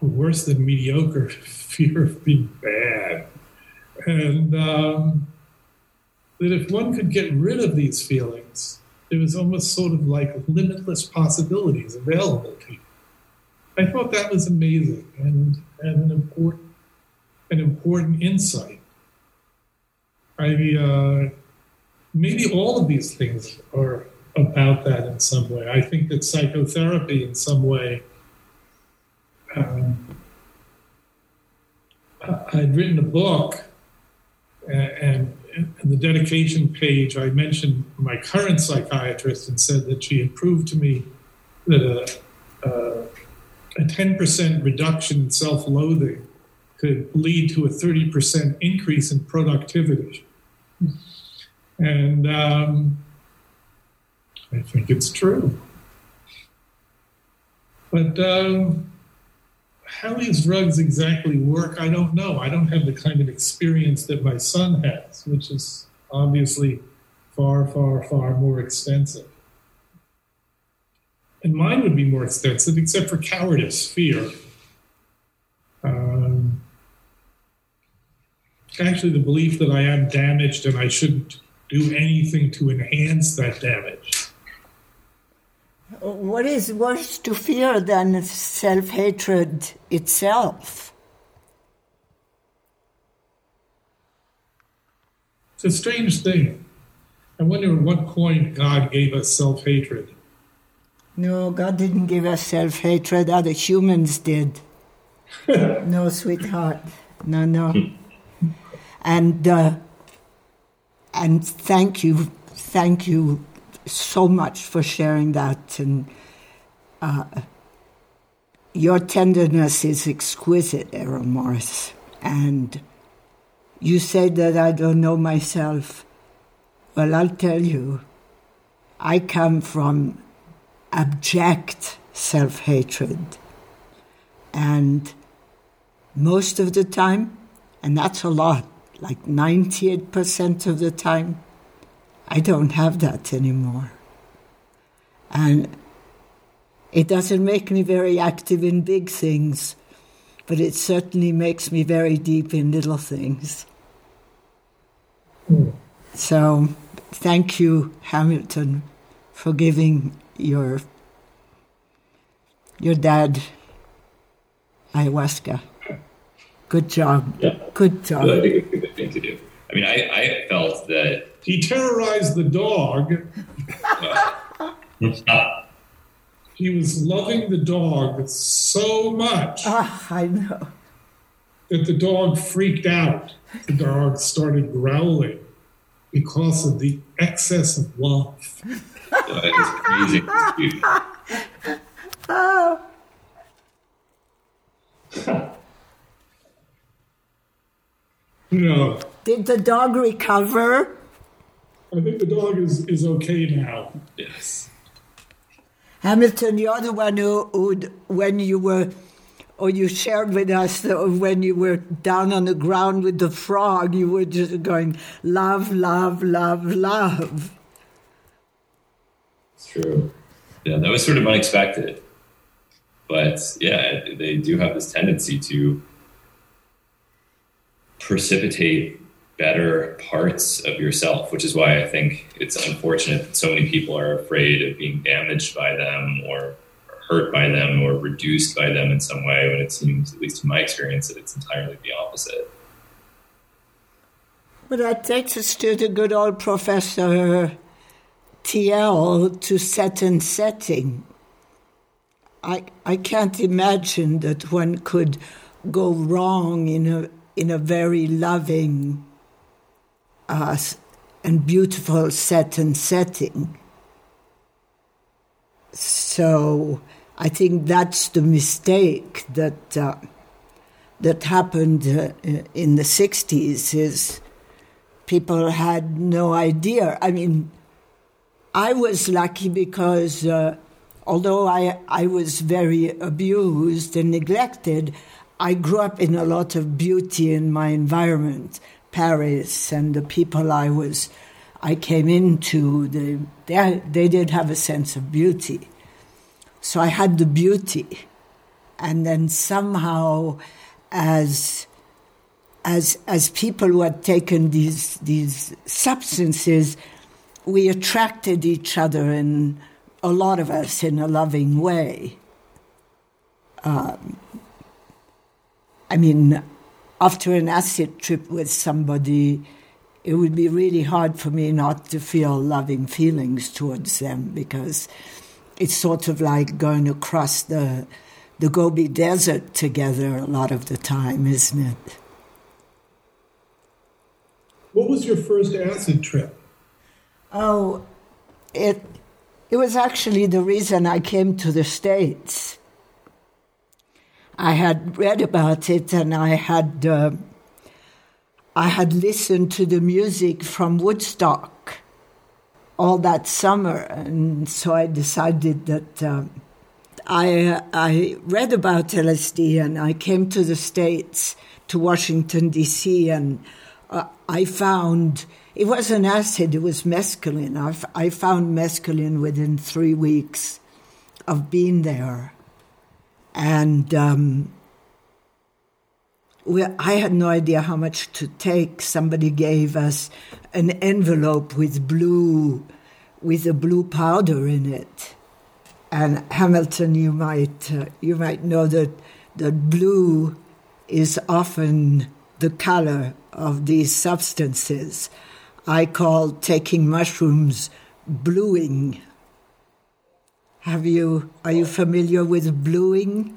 worse than mediocre, fear of being bad and um, that if one could get rid of these feelings, there was almost sort of like limitless possibilities available to you. I thought that was amazing and, and an important an important insight. I uh, maybe all of these things are about that in some way. I think that psychotherapy, in some way, um, I'd written a book and in the dedication page, I mentioned my current psychiatrist and said that she had proved to me that a, a, a 10% reduction in self loathing could lead to a 30% increase in productivity. And um, I think it's true. But um, how these drugs exactly work, I don't know. I don't have the kind of experience that my son has, which is obviously far, far, far more extensive. And mine would be more extensive, except for cowardice, fear. Um, actually, the belief that I am damaged and I shouldn't do anything to enhance that damage. What is worse to fear than self hatred itself? It's a strange thing. I wonder at what point God gave us self hatred. No, God didn't give us self hatred, other humans did. no, sweetheart. No, no. And uh, and thank you, thank you so much for sharing that. And uh, your tenderness is exquisite, Errol Morris. And you say that I don't know myself. Well, I'll tell you, I come from abject self hatred. And most of the time, and that's a lot, like 98% of the time, I don't have that anymore. And it doesn't make me very active in big things, but it certainly makes me very deep in little things. Mm. So, thank you, Hamilton, for giving your your dad ayahuasca. Good job. Yeah. Good job. Well, I think it's a good thing to do. I mean, I, I felt that he terrorized the dog. he was loving the dog so much. Ah, I know. That the dog freaked out. The dog started growling because of the excess of love. crazy. oh. no. Did the dog recover? I think the dog is, is okay now. Yes. Uh, Hamilton, you're the one who, who when you were, or you shared with us that when you were down on the ground with the frog, you were just going, love, love, love, love. It's true. Yeah, that was sort of unexpected. But yeah, they do have this tendency to precipitate better parts of yourself, which is why I think it's unfortunate that so many people are afraid of being damaged by them or hurt by them or reduced by them in some way when it seems, at least in my experience, that it's entirely the opposite. But that takes us to the good old Professor TL to set and setting. I, I can't imagine that one could go wrong in a, in a very loving uh, and beautiful set and setting. So I think that's the mistake that uh, that happened uh, in the '60s. Is people had no idea. I mean, I was lucky because uh, although I I was very abused and neglected, I grew up in a lot of beauty in my environment. Paris and the people I was, I came into, they, they, they did have a sense of beauty. So I had the beauty. And then somehow, as, as, as people who had taken these, these substances, we attracted each other in a lot of us in a loving way. Um, I mean, after an acid trip with somebody, it would be really hard for me not to feel loving feelings towards them because it's sort of like going across the the Gobi Desert together a lot of the time, isn't it? What was your first acid trip? Oh, it it was actually the reason I came to the States. I had read about it and I had uh, I had listened to the music from Woodstock all that summer, and so I decided that um, I I read about LSD and I came to the states to Washington D.C. and uh, I found it was an acid. It was mescaline. I, I found mescaline within three weeks of being there, and um, we, I had no idea how much to take. Somebody gave us an envelope with blue, with a blue powder in it, and Hamilton, you might uh, you might know that that blue is often the color of these substances. I call taking mushrooms bluing. Have you are you familiar with bluing?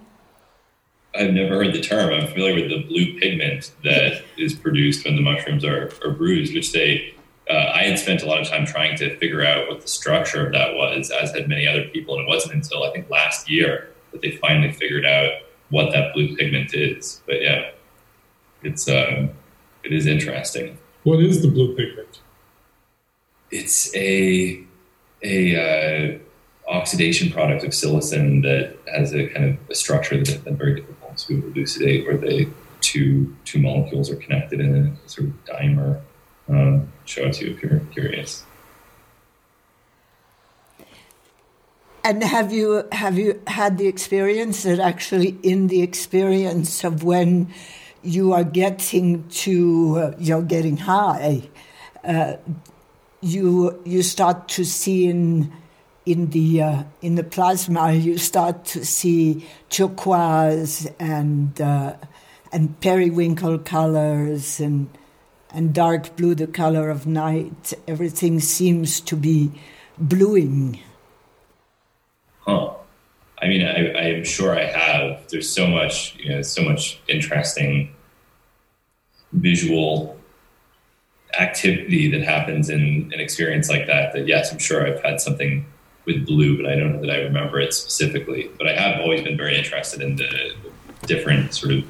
I've never heard the term. I'm familiar with the blue pigment that is produced when the mushrooms are, are bruised, which they uh, I had spent a lot of time trying to figure out what the structure of that was, as had many other people, and it wasn't until I think last year that they finally figured out what that blue pigment is. But yeah, it's um, it is interesting. What is the blue pigment? It's a a uh, oxidation product of psilocin that has a kind of a structure that has been very difficult to elucidate, where the two two molecules are connected in a sort of dimer. Um, show it to you if you're curious. And have you have you had the experience that actually in the experience of when you are getting to uh, you know getting high, uh, you you start to see in in the uh, in the plasma you start to see turquoise and uh, and periwinkle colors and and dark blue the color of night. Everything seems to be bluing. Huh. I mean, I, I am sure I have. There's so much, you know, so much interesting visual activity that happens in an experience like that. That yes, I'm sure I've had something with blue, but I don't know that I remember it specifically. But I have always been very interested in the different sort of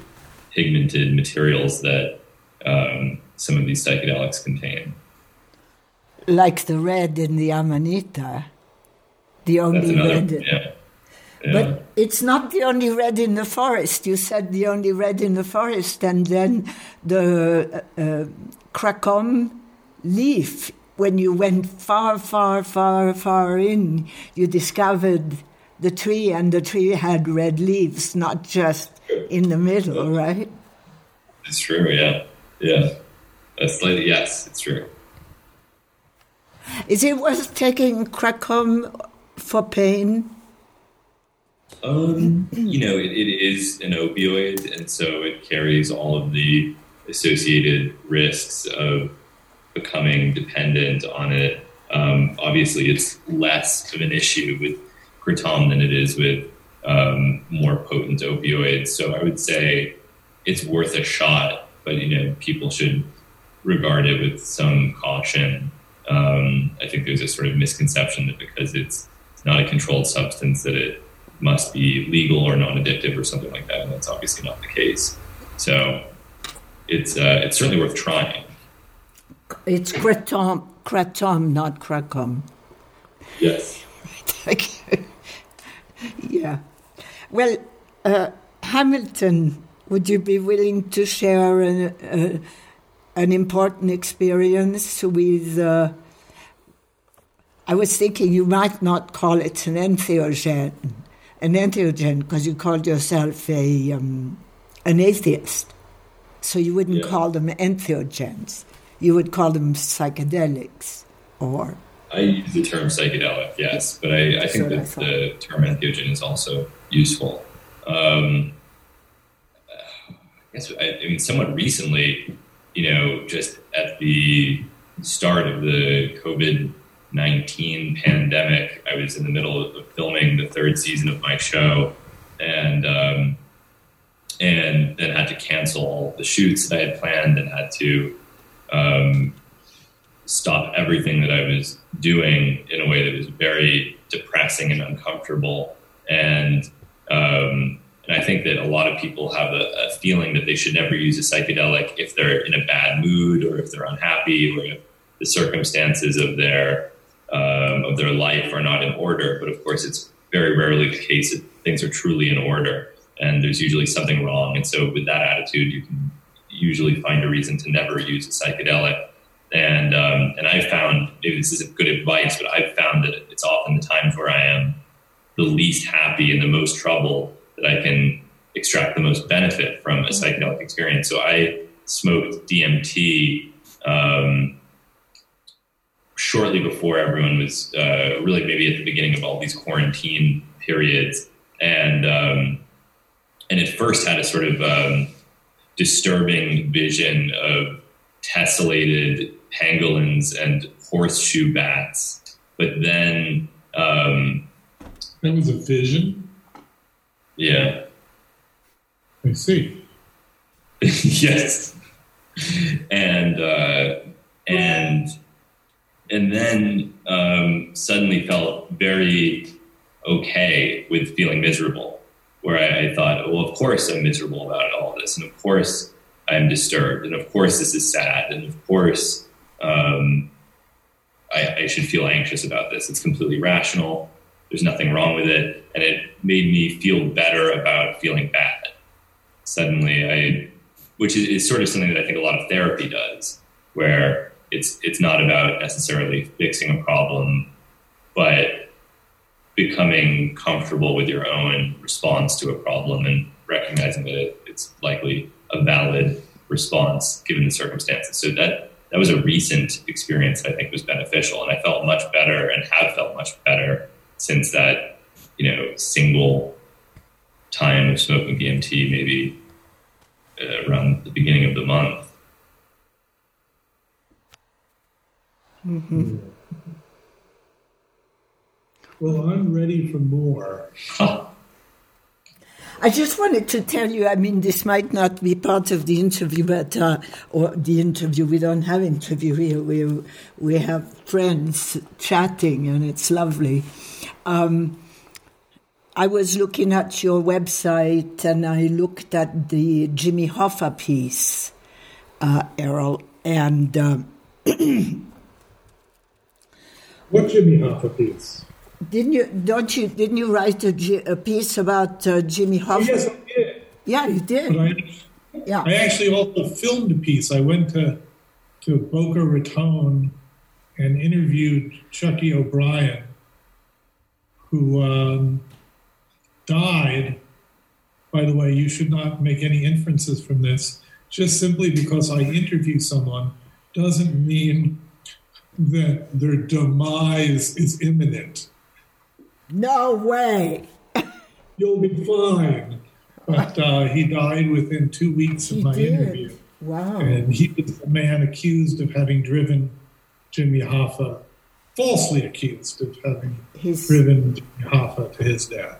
pigmented materials that um, some of these psychedelics contain. Like the red in the Amanita, the only another- red. Yeah. Yeah. But it's not the only red in the forest. You said the only red in the forest, and then the uh, uh, cracom leaf. When you went far, far, far, far in, you discovered the tree, and the tree had red leaves, not just in the middle, right? It's true, yeah. Yeah. That's slightly, yes, it's true. Is it worth taking cracom for pain? Um, you know, it, it is an opioid, and so it carries all of the associated risks of becoming dependent on it. Um, obviously, it's less of an issue with kratom than it is with um, more potent opioids. So I would say it's worth a shot, but you know, people should regard it with some caution. Um, I think there's a sort of misconception that because it's not a controlled substance that it must be legal or non-addictive or something like that, and that's obviously not the case. So it's uh, it's certainly worth trying. It's kratom, kratom, not cracom. Yes. Yeah. Well, uh, Hamilton, would you be willing to share an, uh, an important experience with? Uh, I was thinking you might not call it an entheogen, an entheogen, because you called yourself a um, an atheist, so you wouldn't Yeah. call them entheogens. You would call them psychedelics, or I use the term psychedelic, yes, but I, I think that the term entheogen is also useful. Um, I guess I, I mean somewhat recently, you know, just at the start of the COVID nineteen pandemic, I was in the middle of filming the third season of my show, and um, and then had to cancel all the shoots that I had planned and had to um, stop everything that I was doing in a way that was very depressing and uncomfortable. And um, And I think that a lot of people have a, a, feeling that they should never use a psychedelic if they're in a bad mood or if they're unhappy or if the circumstances of their um, of their life are not in order. But of course, it's very rarely the case that things are truly in order, and there's usually something wrong. And so, with that attitude, you can usually find a reason to never use a psychedelic. And um, and I found maybe this isn't good advice, but I've found that it's often the times where I am the least happy and the most trouble that I can extract the most benefit from a psychedelic experience. So I smoked DMT um, shortly before everyone was uh, really maybe at the beginning of all these quarantine periods, and um, and at first had a sort of um, disturbing vision of tessellated pangolins and horseshoe bats, but then um, that was a vision. Yeah, I see. yes, and uh, and and then um, suddenly felt very okay with feeling miserable. Where I, I, thought, well, of course I'm miserable about all this, and of course I'm disturbed, and of course this is sad, and of course um, I, I should feel anxious about this. It's completely rational. There's nothing wrong with it, and it made me feel better about feeling bad. Suddenly, I, which is, is sort of something that I think a lot of therapy does, where it's it's not about necessarily fixing a problem, but becoming comfortable with your own response to a problem and recognizing that it's likely a valid response given the circumstances. So that that was a recent experience I think was beneficial, and I felt much better and have felt much better since that you know single time of smoking DMT, maybe uh, around the beginning of the month. Mm-hmm. Well, I'm ready for more. I just wanted to tell you, I mean, this might not be part of the interview, but, uh, or the interview, we don't have interview here. We, we have friends chatting and it's lovely. Um, I was looking at your website and I looked at the Jimmy Hoffa piece, uh, Errol, and uh, What Jimmy Hoffa piece? Didn't you? Don't you? Didn't you write a, a piece about uh, Jimmy Hoffa? Yes, I did. Yeah, you did. I, yeah. I actually also filmed a piece. I went to to Boca Raton and interviewed Chucky O'Brien, who um, died. By the way, you should not make any inferences from this. Just simply because I interview someone doesn't mean that their demise is imminent. No way. You'll be fine. But uh, he died within two weeks of he my did. interview. Wow. And he was the man accused of having driven Jimmy Hoffa, falsely accused of having His- driven Jimmy Hoffa to his death.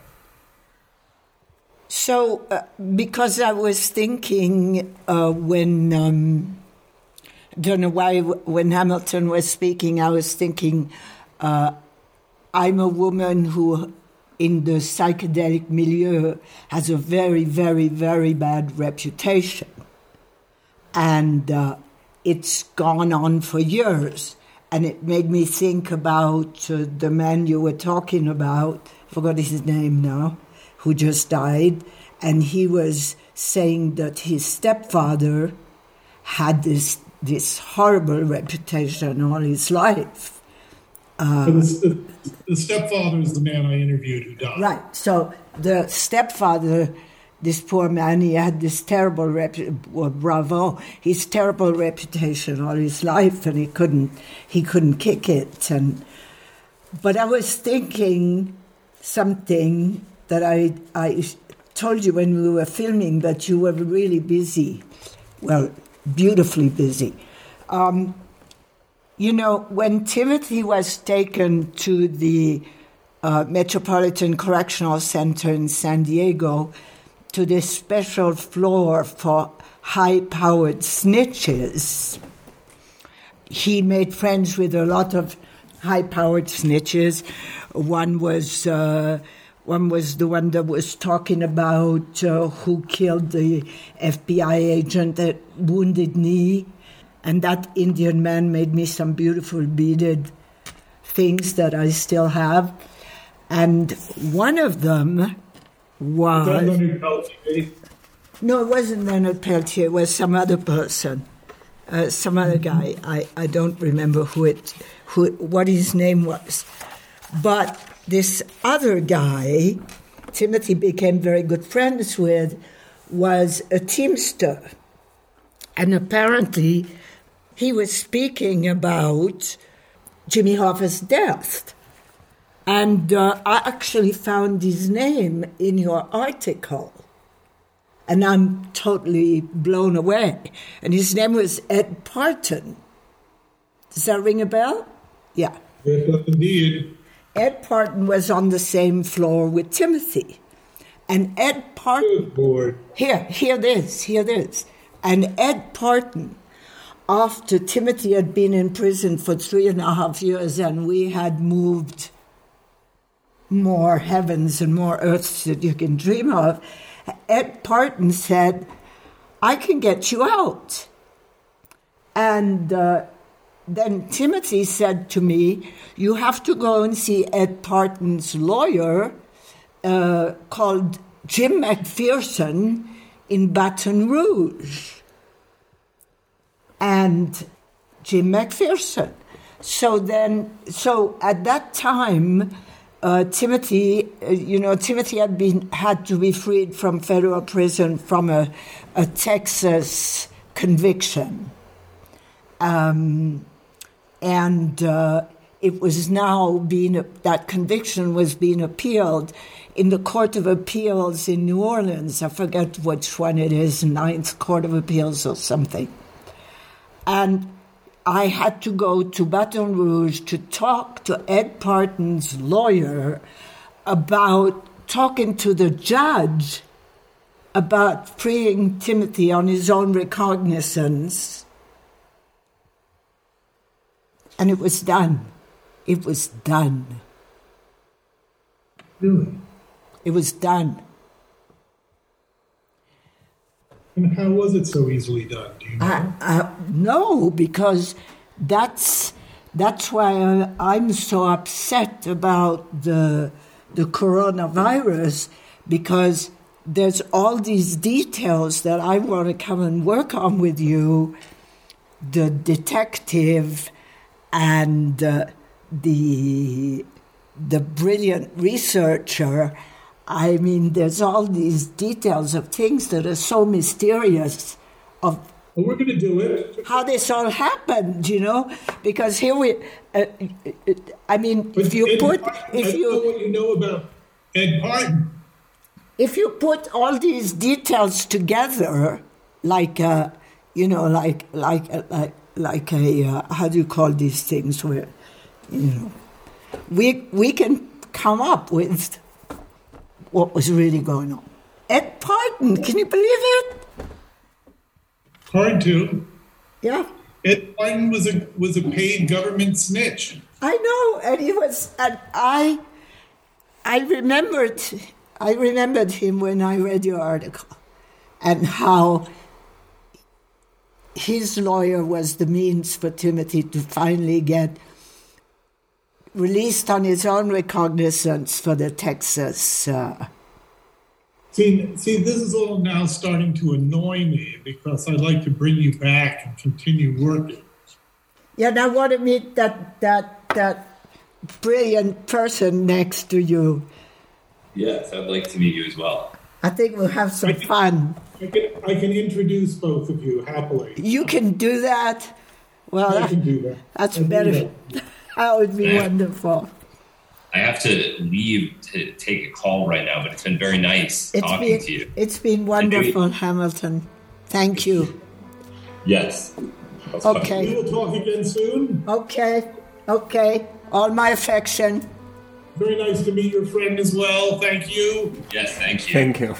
So, uh, because I was thinking uh, when, um, don't know why, when Hamilton was speaking, I was thinking, uh, I'm a woman who, in the psychedelic milieu, has a very, very, very bad reputation. And uh, it's gone on for years. And it made me think about uh, the man you were talking about, forgot his name now, who just died. And he was saying that his stepfather had this, this horrible reputation all his life. But the, the stepfather is the man I interviewed who died. Right. So the stepfather, this poor man, he had this terrible rep. Well, bravo, his terrible reputation all his life, and he couldn't he couldn't kick it. And but I was thinking something that I I told you when we were filming that you were really busy, well, beautifully busy. Um, you know, when Timothy was taken to the uh, Metropolitan Correctional Center in San Diego to this special floor for high powered snitches, he made friends with a lot of high powered snitches. One was uh, One was the one that was talking about uh, who killed the FBI agent that wounded knee. And that Indian man made me some beautiful beaded things that I still have. And one of them was. No, it wasn't Leonard Peltier. It was some other person, uh, some other guy. I, I don't remember who it, who what his name was, but this other guy, Timothy became very good friends with, was a teamster, and apparently, he was speaking about Jimmy Hoffa's death. And uh, I actually found his name in your article and I'm totally blown away. And his name was Ed Partin. Does that ring a bell? Yeah. Yes, indeed. Ed Partin was on the same floor with Timothy. And Ed Partin. Good Here, here this, here this. And Ed Partin, after Timothy had been in prison for three and a half years and we had moved more heavens and more earths that you can dream of, Ed Partin said, I can get you out. And uh, then Timothy said to me, You have to go and see Ed Partin's lawyer uh, called Jim McPherson in Baton Rouge. And Jim McPherson. So then, so at that time, uh, Timothy, uh, you know, Timothy had been had to be freed from federal prison from a, a Texas conviction, um, and uh, it was now being that conviction was being appealed in the Court of Appeals in New Orleans. I forget which one it is, Ninth Court of Appeals or something, and I had to go to Baton Rouge to talk to Ed Partin's lawyer about talking to the judge about freeing Timothy on his own recognizance. And it was done. It was done. Really? It was done. And how was it so easily done? Uh, uh, no, because that's that's why I'm so upset about the the coronavirus because there's all these details that I want to come and work on with you, the detective and uh, the the brilliant researcher. I mean, there's all these details of things that are so mysterious of well, we're going to do it. how this all happened, you know, because here we, uh, I mean, But if you Ed put, Partin, I if know you, what you know about Ed Partin. if you put all these details together, like, uh, you know, like, like, uh, like, like a, uh, how do you call these things where, you know, we, we can come up with what was really going on. Ed Partin, can you believe it? Hard to. Yeah, Ed Partin was a was a paid government snitch. I know, and he was, and I, I remembered, I remembered him when I read your article, and how his lawyer was the means for Timothy to finally get released on his own recognizance for the Texas. Uh, See, see, this is all now starting to annoy me because I'd like to bring you back and continue working. yeah, and I want to meet that that that brilliant person next to you. Yes, I'd like to meet you as well. I think we'll have some fun. I can, I can introduce both of you happily. You can do that. Well, I can do that. That's I'll better. that. That would be Yeah. wonderful. I have to leave to take a call right now, but it's been very nice It's talking been to you. it's been wonderful, Hamilton. Thank you. Yes. That's fine. Okay. We will talk again soon. Okay, okay. All my affection. Very nice to meet your friend as well. Thank you. Yes, thank you. Thank you.